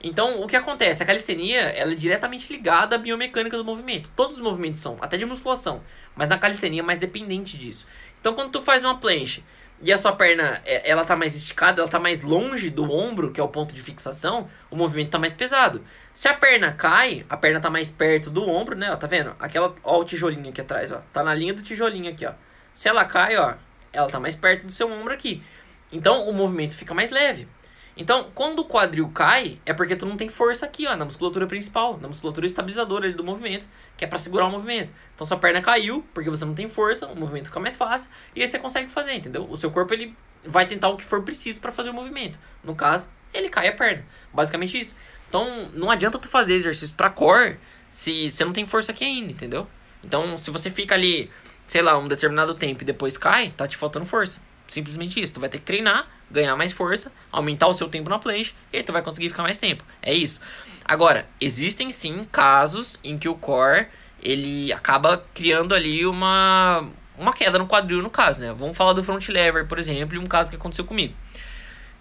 Então, o que acontece? A calistenia ela é diretamente ligada à biomecânica do movimento. Todos os movimentos são, até de musculação. Mas na calistenia é mais dependente disso. Então, quando tu faz uma planche e a sua perna é, ela tá mais esticada, ela tá mais longe do ombro, que é o ponto de fixação, o movimento tá mais pesado. Se a perna cai, a perna tá mais perto do ombro, né? Ó, tá vendo? Aquela, ó, o tijolinho aqui atrás, ó. Tá na linha do tijolinho aqui, ó. Se ela cai, ó, ela tá mais perto do seu ombro aqui. Então o movimento fica mais leve. Então, quando o quadril cai, é porque tu não tem força aqui, ó, na musculatura principal, na musculatura estabilizadora ali do movimento, que é para segurar o movimento. Então, sua perna caiu, porque você não tem força, o movimento fica mais fácil, e aí você consegue fazer, entendeu? O seu corpo, ele vai tentar o que for preciso para fazer o movimento. No caso, ele cai a perna. Basicamente isso. Então, não adianta tu fazer exercício para core se você não tem força aqui ainda, entendeu? Então, se você fica ali, sei lá, um determinado tempo e depois cai, tá te faltando força. Simplesmente isso. Tu vai ter que treinar, ganhar mais força, aumentar o seu tempo na planche e aí tu vai conseguir ficar mais tempo. É isso. Agora, existem sim casos em que o core ele acaba criando ali uma uma queda no quadril no caso, né? Vamos falar do front lever, por exemplo, um caso que aconteceu comigo.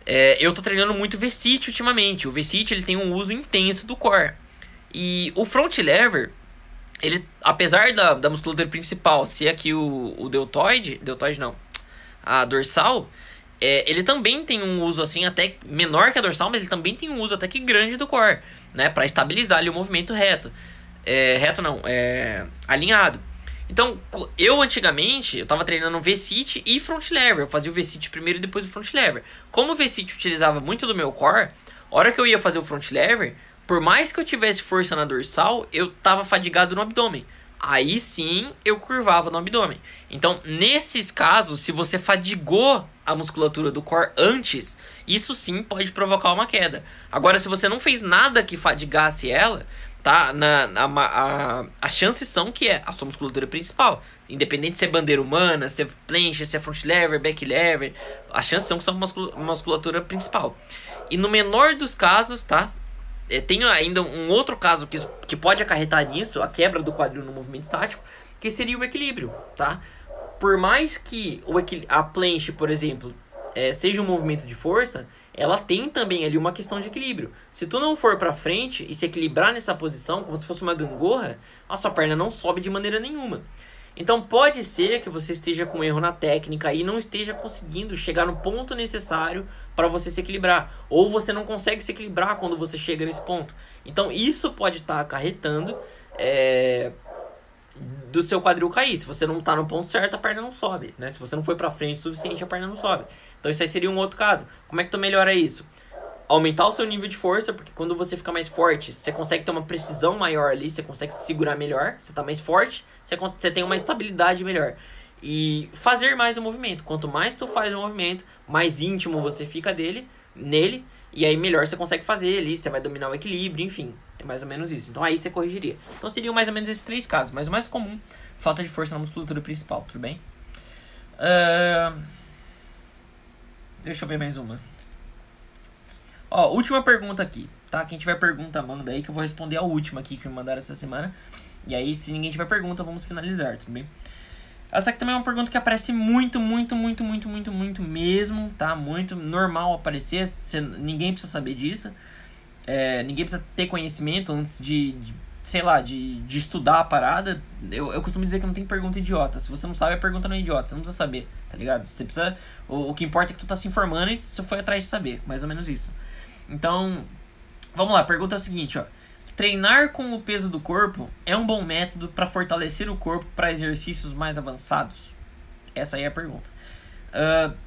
É, eu tô treinando muito V-sit ultimamente. O V-sit ele tem um uso intenso do core. E o front lever, ele, apesar da, da musculatura principal ser aqui o, o deltoide, deltoide não, a dorsal, é, ele também tem um uso assim até menor que a dorsal, mas ele também tem um uso até que grande do core, né, para estabilizar ali o movimento reto. É, reto não, é alinhado. Então, eu antigamente, eu tava treinando V-sit e front lever. Eu fazia o V-sit primeiro e depois o front lever. Como o V-sit utilizava muito do meu core, a hora que eu ia fazer o front lever, por mais que eu tivesse força na dorsal, eu tava fadigado no abdômen aí sim eu curvava no abdômen. Então, nesses casos, se você fadigou a musculatura do core antes, isso sim pode provocar uma queda. Agora, se você não fez nada que fadigasse ela, tá? Na, na a, as chances são que é a sua musculatura principal. Independente se é bandeira humana, se é plancha, se é front lever, back lever, as chances são que são musculatura principal. E no menor dos casos, tá? É, tem ainda um outro caso que, que pode acarretar nisso, a quebra do quadril no movimento estático, que seria o equilíbrio, tá? Por mais que o a planche, por exemplo, é, seja um movimento de força, ela tem também ali uma questão de equilíbrio. Se tu não for para frente e se equilibrar nessa posição, como se fosse uma gangorra, a sua perna não sobe de maneira nenhuma. Então pode ser que você esteja com erro na técnica e não esteja conseguindo chegar no ponto necessário para você se equilibrar, ou você não consegue se equilibrar quando você chega nesse ponto. Então isso pode estar tá acarretando é, do seu quadril cair. Se você não está no ponto certo, a perna não sobe, né? Se você não foi para frente o suficiente, a perna não sobe. Então isso aí seria um outro caso. Como é que tu melhora isso? aumentar o seu nível de força, porque quando você fica mais forte, você consegue ter uma precisão maior ali, você consegue se segurar melhor, você tá mais forte, você, você tem uma estabilidade melhor. E fazer mais o movimento. Quanto mais tu faz o movimento, mais íntimo você fica dele, nele, e aí melhor você consegue fazer ali, você vai dominar o equilíbrio, enfim. É mais ou menos isso. Então aí você corrigiria. Então seriam mais ou menos esses três casos. Mas o mais comum, falta de força na musculatura principal, tudo bem? Uh... Deixa eu ver mais uma. Ó, última pergunta aqui, tá? Quem tiver pergunta, manda aí que eu vou responder a última aqui que me mandaram essa semana. E aí, se ninguém tiver pergunta, vamos finalizar, tudo bem? Essa aqui também é uma pergunta que aparece muito, muito, muito, muito, muito, muito mesmo, tá? Muito normal aparecer, você, ninguém precisa saber disso. É, ninguém precisa ter conhecimento antes de, de sei lá, de, de estudar a parada. Eu, eu costumo dizer que não tem pergunta idiota. Se você não sabe, a pergunta não é idiota. Você não precisa saber, tá ligado? Você precisa. O, o que importa é que tu tá se informando e você foi atrás de saber. Mais ou menos isso. Então, vamos lá, a pergunta é o seguinte, ó. Treinar com o peso do corpo é um bom método para fortalecer o corpo para exercícios mais avançados? Essa aí é a pergunta. Uh,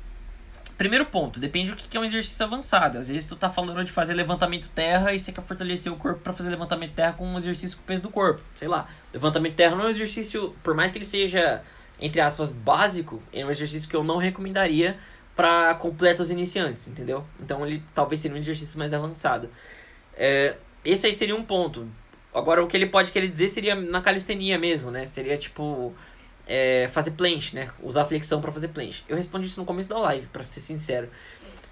primeiro ponto, depende do que é um exercício avançado. Às vezes tu tá falando de fazer levantamento terra e você quer fortalecer o corpo para fazer levantamento terra com um exercício com o peso do corpo. Sei lá, levantamento terra não é um exercício, por mais que ele seja, entre aspas, básico, é um exercício que eu não recomendaria para completos iniciantes, entendeu? Então ele talvez seria um exercício mais avançado. É, esse aí seria um ponto. Agora o que ele pode querer dizer seria na calistenia mesmo, né? Seria tipo é, fazer planche, né? Usar flexão para fazer planche. Eu respondi isso no começo da live, para ser sincero.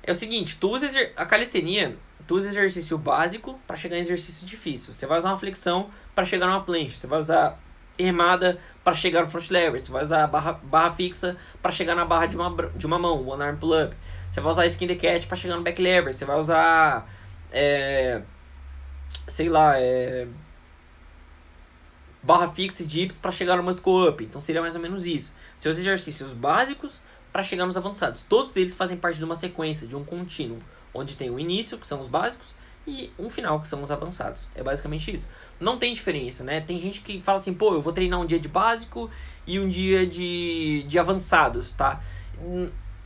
É o seguinte, tu usa a calistenia, tu usa exercício básico para chegar em exercício difícil. Você vai usar uma flexão para chegar numa planche. Você vai usar remada para chegar no front lever. Você vai usar barra, barra fixa para chegar na barra de uma, de uma mão, one arm pull up. Você vai usar skin the cat para chegar no back lever. Você vai usar, é, sei lá, é, barra fixa e dips para chegar no muscle up. Então seria mais ou menos isso. Seus exercícios básicos para chegar nos avançados. Todos eles fazem parte de uma sequência, de um contínuo, onde tem o início, que são os básicos, e um final, que são os avançados. É basicamente isso. Não tem diferença, né? Tem gente que fala assim, pô, eu vou treinar um dia de básico e um dia de, de avançados, tá?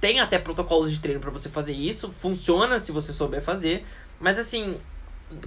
Tem até protocolos de treino para você fazer isso, funciona se você souber fazer, mas assim,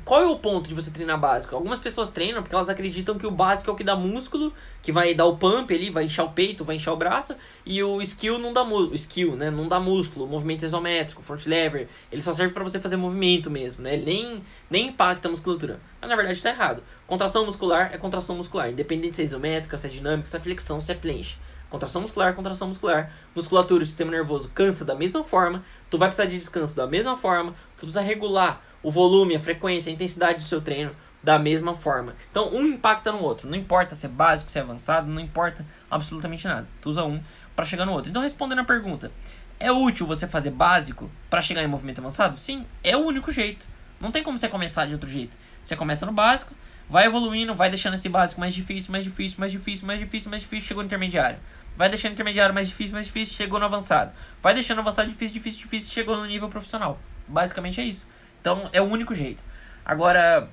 qual é o ponto de você treinar básico? Algumas pessoas treinam porque elas acreditam que o básico é o que dá músculo, que vai dar o pump ali, vai inchar o peito, vai inchar o braço, e o skill não dá músculo, skill, né? Não dá músculo, movimento isométrico, front lever, ele só serve para você fazer movimento mesmo, né? Ele nem, nem impacta a musculatura. Mas na verdade está errado. Contração muscular é contração muscular, independente se é isométrica, se é dinâmica, se é flexão, se é planche. Contração muscular, contração muscular. Musculatura, o sistema nervoso cansa da mesma forma, tu vai precisar de descanso da mesma forma, tu precisa regular o volume, a frequência, a intensidade do seu treino da mesma forma. Então, um impacta no outro. Não importa se é básico, se é avançado, não importa absolutamente nada. Tu usa um para chegar no outro. Então, respondendo a pergunta, é útil você fazer básico para chegar em movimento avançado? Sim, é o único jeito. Não tem como você começar de outro jeito. Você começa no básico, vai evoluindo, vai deixando esse básico mais difícil, mais difícil, mais difícil, mais difícil, mais difícil, chegou no intermediário. Vai deixando o intermediário mais difícil, mais difícil, chegou no avançado. Vai deixando o avançado difícil, difícil, difícil, chegou no nível profissional. Basicamente é isso. Então é o único jeito. Agora,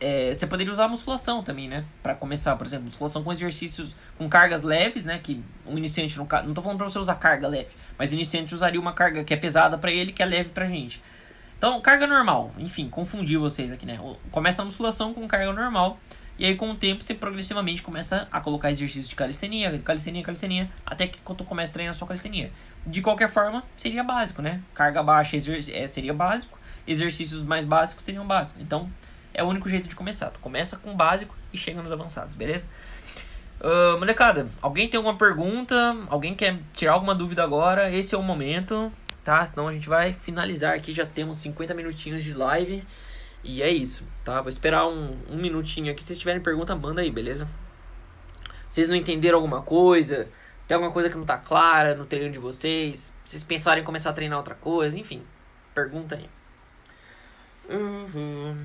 é, você poderia usar a musculação também, né? Para começar, por exemplo, musculação com exercícios com cargas leves, né? Que um iniciante não. Não tô falando para você usar carga leve, mas o iniciante usaria uma carga que é pesada para ele, que é leve pra gente. Então, carga normal. Enfim, confundi vocês aqui, né? Começa a musculação com carga normal. E aí, com o tempo, você progressivamente começa a colocar exercícios de calistenia, calistenia, calistenia, até que quando começa a treinar a sua calistenia. De qualquer forma, seria básico, né? Carga baixa é, seria básico, exercícios mais básicos seriam básicos. Então, é o único jeito de começar. Tu começa com o básico e chega nos avançados, beleza? Uh, molecada, alguém tem alguma pergunta? Alguém quer tirar alguma dúvida agora? Esse é o momento, tá? Senão a gente vai finalizar aqui. Já temos 50 minutinhos de live. E é isso, tá? Vou esperar um, um minutinho aqui. Se vocês tiverem pergunta, manda aí, beleza? Vocês não entenderam alguma coisa? Tem alguma coisa que não tá clara no treino de vocês? Vocês pensarem em começar a treinar outra coisa? Enfim, pergunta aí. Uhum.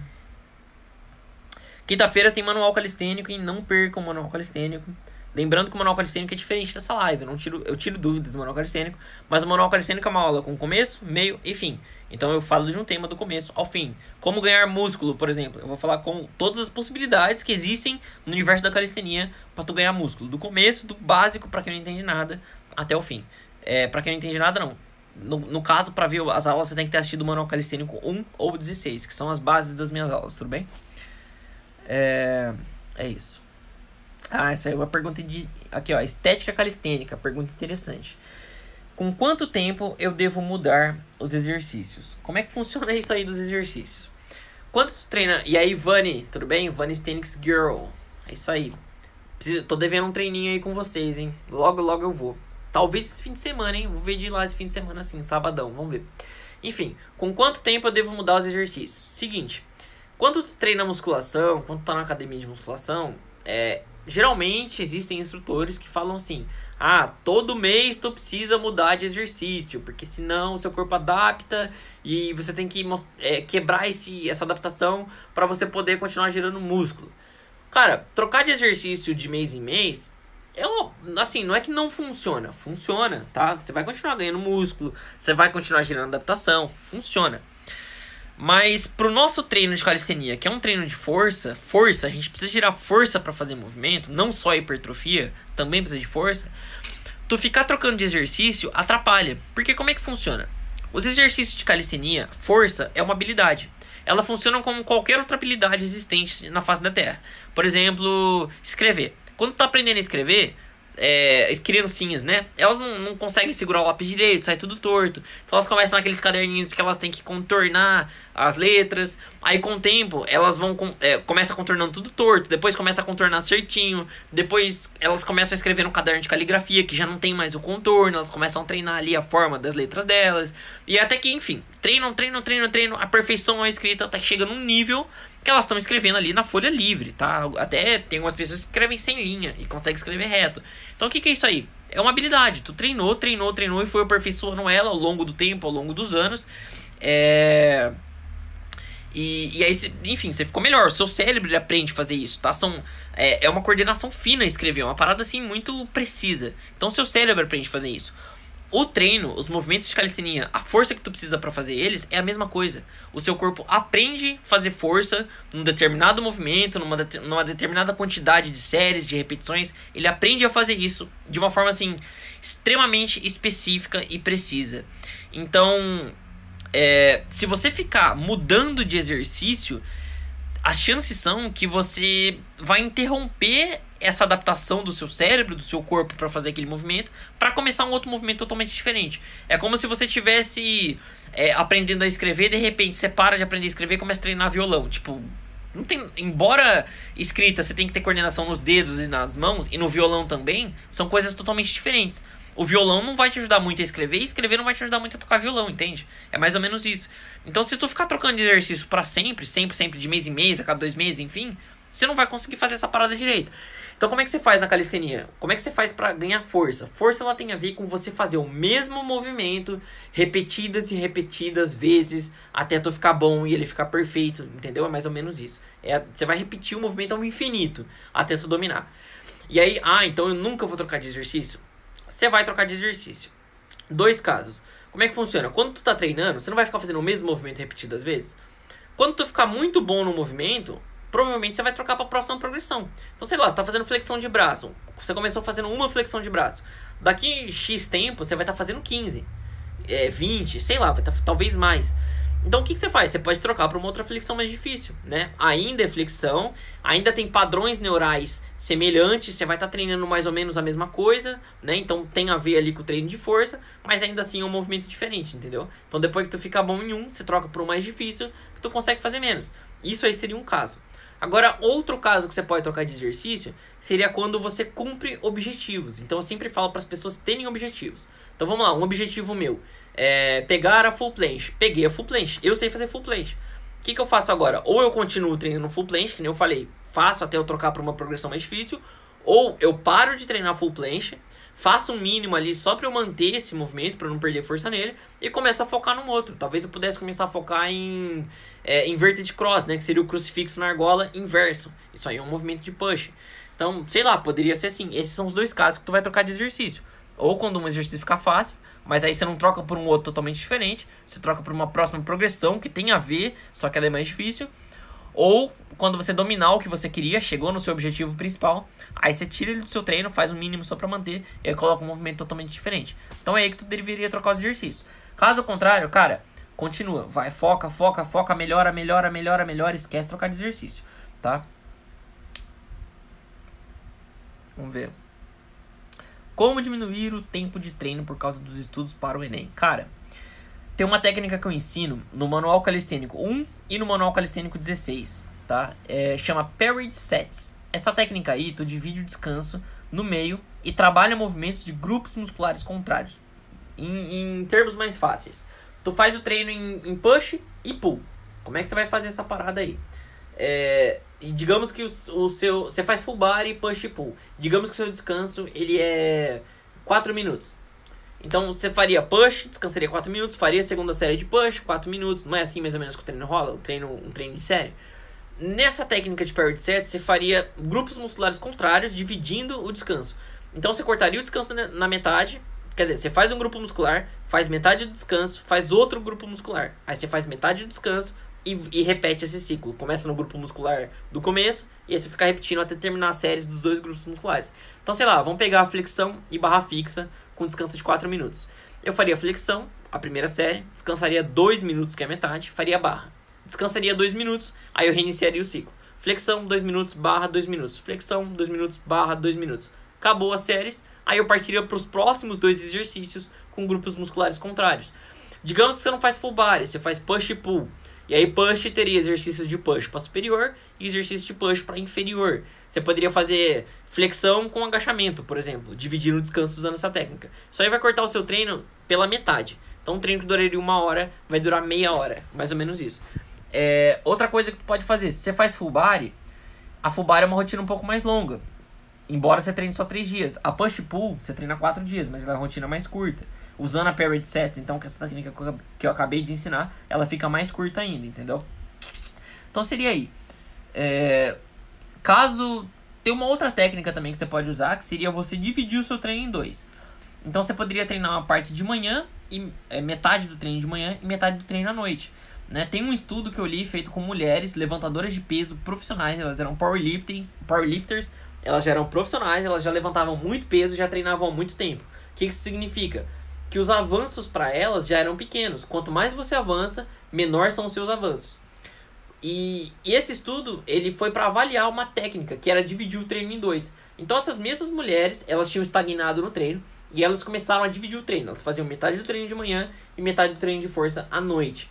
Quinta-feira tem manual calistênico e não percam o manual calistênico. Lembrando que o manual calistênico é diferente dessa live. Eu, não tiro, eu tiro dúvidas do manual calistênico, mas o manual calistênico é uma aula com começo, meio e fim. Então eu falo de um tema do começo ao fim. Como ganhar músculo, por exemplo. Eu vou falar com todas as possibilidades que existem no universo da calistenia para tu ganhar músculo. Do começo, do básico, para quem não entende nada, até o fim. É, para quem não entende nada, não. No, no caso, para ver as aulas, você tem que ter assistido o Manual Calistênico 1 ou 16, que são as bases das minhas aulas, tudo bem? É, é isso. Ah, essa é uma pergunta de. Aqui, ó. Estética calistênica. Pergunta interessante. Com quanto tempo eu devo mudar os exercícios? Como é que funciona isso aí dos exercícios? Quando tu treina. E aí, Vani, tudo bem? Vani Stenix Girl. É isso aí. Preciso, tô devendo um treininho aí com vocês, hein? Logo, logo eu vou. Talvez esse fim de semana, hein? Vou ver de lá esse fim de semana assim, sabadão. Vamos ver. Enfim, com quanto tempo eu devo mudar os exercícios? Seguinte. Quando tu treina musculação, quando tu tá na academia de musculação, é, geralmente existem instrutores que falam assim: ah, todo mês tu precisa mudar de exercício, porque senão o seu corpo adapta e você tem que é, quebrar esse, essa adaptação para você poder continuar gerando músculo. Cara, trocar de exercício de mês em mês, é assim, não é que não funciona, funciona, tá? Você vai continuar ganhando músculo, você vai continuar gerando adaptação, funciona. Mas pro nosso treino de calistenia, que é um treino de força, força, a gente precisa gerar força para fazer movimento, não só hipertrofia, também precisa de força. Tu ficar trocando de exercício atrapalha. Porque como é que funciona? Os exercícios de calistenia, força é uma habilidade. Ela funciona como qualquer outra habilidade existente na face da Terra. Por exemplo, escrever. Quando tu tá aprendendo a escrever, é, as criancinhas, né? Elas não, não conseguem segurar o lápis direito, sai tudo torto. Então elas começam naqueles caderninhos que elas têm que contornar as letras. Aí com o tempo, elas vão com, é, começa contornando tudo torto, depois começa a contornar certinho, depois elas começam a escrever no caderno de caligrafia que já não tem mais o contorno, elas começam a treinar ali a forma das letras delas. E até que, enfim, treinam, treinam, treinam, treinam, a perfeição a escrita até que chega num nível que elas estão escrevendo ali na folha livre, tá? Até tem algumas pessoas que escrevem sem linha e conseguem escrever reto. Então o que, que é isso aí? É uma habilidade. Tu treinou, treinou, treinou e foi aperfeiçoando ela ao longo do tempo, ao longo dos anos. É... E, e aí, enfim, você ficou melhor. O seu cérebro aprende a fazer isso, tá? São, é, é uma coordenação fina escrever, uma parada assim muito precisa. Então, seu cérebro aprende a fazer isso. O treino, os movimentos de calistenia, a força que tu precisa para fazer eles é a mesma coisa. O seu corpo aprende a fazer força num determinado movimento, numa, de, numa determinada quantidade de séries, de repetições. Ele aprende a fazer isso de uma forma assim extremamente específica e precisa. Então, é, se você ficar mudando de exercício, as chances são que você vai interromper essa adaptação do seu cérebro, do seu corpo para fazer aquele movimento, para começar um outro movimento totalmente diferente. É como se você tivesse é, aprendendo a escrever, de repente você para de aprender a escrever e começa a treinar violão. Tipo, não tem, embora escrita você tem que ter coordenação nos dedos e nas mãos e no violão também, são coisas totalmente diferentes. O violão não vai te ajudar muito a escrever, e escrever não vai te ajudar muito a tocar violão, entende? É mais ou menos isso. Então, se tu ficar trocando de exercício para sempre, sempre, sempre, de mês em mês, a cada dois meses, enfim, você não vai conseguir fazer essa parada direito. Então, como é que você faz na calistenia? Como é que você faz para ganhar força? Força ela tem a ver com você fazer o mesmo movimento repetidas e repetidas vezes até tu ficar bom e ele ficar perfeito, entendeu? É mais ou menos isso. É, você vai repetir o movimento ao infinito até tu dominar. E aí, ah, então eu nunca vou trocar de exercício? Você vai trocar de exercício. Dois casos. Como é que funciona? Quando tu tá treinando, você não vai ficar fazendo o mesmo movimento repetidas vezes? Quando tu ficar muito bom no movimento, provavelmente você vai trocar para a próxima progressão. Então, sei lá, você está fazendo flexão de braço. Você começou fazendo uma flexão de braço. Daqui X tempo, você vai estar tá fazendo 15, é, 20, sei lá, vai tá, talvez mais. Então, o que, que você faz? Você pode trocar para uma outra flexão mais difícil, né? Ainda é flexão, ainda tem padrões neurais semelhantes, você vai estar tá treinando mais ou menos a mesma coisa, né? Então, tem a ver ali com o treino de força, mas ainda assim é um movimento diferente, entendeu? Então, depois que tu fica bom em um, você troca para o mais difícil, que tu consegue fazer menos. Isso aí seria um caso. Agora, outro caso que você pode trocar de exercício seria quando você cumpre objetivos. Então, eu sempre falo para as pessoas terem objetivos. Então, vamos lá, um objetivo meu é pegar a full planche. Peguei a full planche, eu sei fazer full planche. O que, que eu faço agora? Ou eu continuo treinando full planche, que nem eu falei, faço até eu trocar para uma progressão mais difícil, ou eu paro de treinar full planche faço um mínimo ali só para eu manter esse movimento, para não perder força nele, e começo a focar num outro. Talvez eu pudesse começar a focar em é, inverted cross, né, que seria o crucifixo na argola inverso. Isso aí é um movimento de push. Então, sei lá, poderia ser assim. Esses são os dois casos que tu vai trocar de exercício. Ou quando um exercício fica fácil, mas aí você não troca por um outro totalmente diferente, você troca por uma próxima progressão que tem a ver, só que ela é mais difícil. Ou quando você dominar o que você queria, chegou no seu objetivo principal, aí você tira ele do seu treino, faz o mínimo só para manter e aí coloca um movimento totalmente diferente. Então é aí que tu deveria trocar os exercícios. Caso contrário, cara, continua, vai, foca, foca, foca, melhora, melhora, melhora, melhora, esquece trocar de exercício, tá? Vamos ver. Como diminuir o tempo de treino por causa dos estudos para o Enem? Cara, tem uma técnica que eu ensino no Manual Calistênico 1 e no Manual Calistênico 16, tá? É, chama Parried Sets. Essa técnica aí, tu divide o descanso no meio e trabalha movimentos de grupos musculares contrários. Em, em termos mais fáceis. Tu faz o treino em, em, push e pull. Como é que você vai fazer essa parada aí? É, e digamos que o, o, seu... Você faz full body, push e pull. Digamos que o seu descanso, ele é 4 minutos. Então você faria push, descansaria 4 minutos, faria segunda série de push, 4 minutos. Não é assim mais ou menos que o treino rola, um treino, um treino de série. Nessa técnica de parry set, você faria grupos musculares contrários, dividindo o descanso. Então você cortaria o descanso na metade, quer dizer, você faz um grupo muscular, faz metade do descanso, faz outro grupo muscular. Aí você faz metade do descanso e, e repete esse ciclo. Começa no grupo muscular do começo e aí você fica repetindo até terminar as séries dos dois grupos musculares. Então, sei lá, vamos pegar a flexão e barra fixa com descanso de 4 minutos. Eu faria flexão, a primeira série, descansaria 2 minutos, que é metade, faria barra. Descansaria 2 minutos, aí eu reiniciaria o ciclo. Flexão, 2 minutos, barra, 2 minutos. Flexão, 2 minutos, barra, 2 minutos. acabou as séries, aí eu partiria para os próximos dois exercícios com grupos musculares contrários. Digamos que você não faz full body, você faz push e pull. E aí push teria exercícios de push para superior e exercícios de push para inferior. Você poderia fazer flexão com agachamento, por exemplo, dividindo o descanso usando essa técnica. Isso aí vai cortar o seu treino pela metade. Então um treino que duraria uma hora vai durar meia hora, mais ou menos isso. É, outra coisa que tu pode fazer, se você faz full body, a full body é uma rotina um pouco mais longa. Embora você treine só 3 dias. A push pull, você treina 4 dias, mas ela é uma rotina mais curta. Usando a parade sets, então, que é essa técnica que eu acabei de ensinar, ela fica mais curta ainda, entendeu? Então seria aí. É, caso. Tem uma outra técnica também que você pode usar, que seria você dividir o seu treino em dois. Então você poderia treinar uma parte de manhã, e é, metade do treino de manhã e metade do treino à noite. Né? Tem um estudo que eu li feito com mulheres levantadoras de peso profissionais, elas eram powerlifters, powerlifters elas já eram profissionais, elas já levantavam muito peso, já treinavam há muito tempo. O que isso significa? Que os avanços para elas já eram pequenos. Quanto mais você avança, menor são os seus avanços. E, e esse estudo ele foi para avaliar uma técnica que era dividir o treino em dois. Então essas mesmas mulheres elas tinham estagnado no treino e elas começaram a dividir o treino. Elas faziam metade do treino de manhã e metade do treino de força à noite.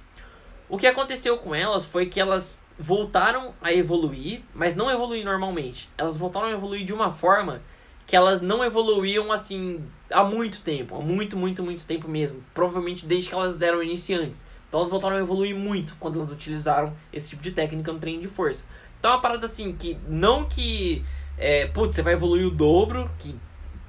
O que aconteceu com elas foi que elas voltaram a evoluir, mas não evoluir normalmente. Elas voltaram a evoluir de uma forma que elas não evoluíam assim há muito tempo, há muito, muito, muito tempo mesmo. Provavelmente desde que elas eram iniciantes. Então elas voltaram a evoluir muito quando elas utilizaram esse tipo de técnica no treino de força. Então é uma parada assim que não que é, putz, você vai evoluir o dobro, que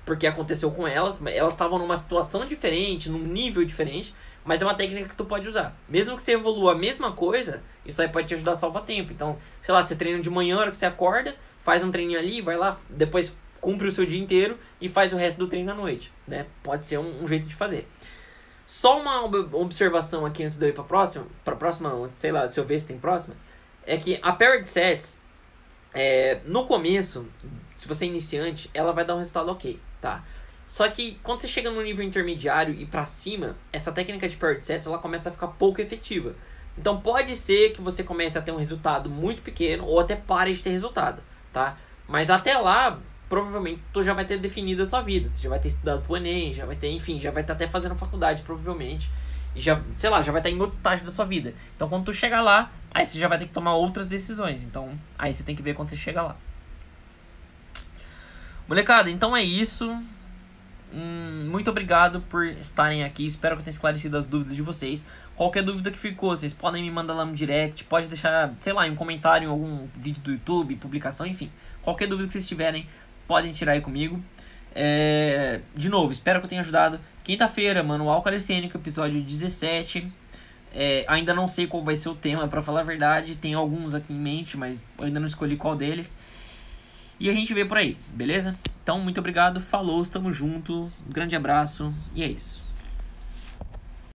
porque aconteceu com elas, elas estavam numa situação diferente, num nível diferente, mas é uma técnica que tu pode usar. Mesmo que você evolua a mesma coisa, isso aí pode te ajudar a salvar tempo. Então, sei lá, você treina de manhã, hora que você acorda, faz um treininho ali, vai lá, depois cumpre o seu dia inteiro e faz o resto do treino à noite, né? Pode ser um, um jeito de fazer. Só uma observação aqui antes de eu ir pra próxima, pra próxima, sei lá, se eu ver se tem próxima, é que a pair de sets, é, no começo, se você é iniciante, ela vai dar um resultado ok, tá? Só que quando você chega no nível intermediário e para cima, essa técnica de pair sets ela começa a ficar pouco efetiva. Então pode ser que você comece a ter um resultado muito pequeno ou até pare de ter resultado, tá? Mas até lá, provavelmente tu já vai ter definido a sua vida. Você já vai ter estudado pro Enem, já vai ter, enfim, já vai estar até fazendo faculdade, provavelmente. E já, sei lá, já vai estar em outro estágio da sua vida. Então quando tu chegar lá, aí você já vai ter que tomar outras decisões. Então, aí você tem que ver quando você chega lá. Molecada, então é isso. Hum, muito obrigado por estarem aqui. Espero que tenha esclarecido as dúvidas de vocês. Qualquer dúvida que ficou, vocês podem me mandar lá no direct. Pode deixar, sei lá, em um comentário em algum vídeo do YouTube, publicação, enfim. Qualquer dúvida que vocês tiverem, podem tirar aí comigo. É... De novo, espero que eu tenha ajudado. Quinta-feira, Manual Calicênico, episódio 17. É, ainda não sei qual vai ser o tema, para falar a verdade. Tem alguns aqui em mente, mas ainda não escolhi qual deles. E a gente vê por aí, beleza? Então, muito obrigado, falou, estamos junto, grande abraço e é isso.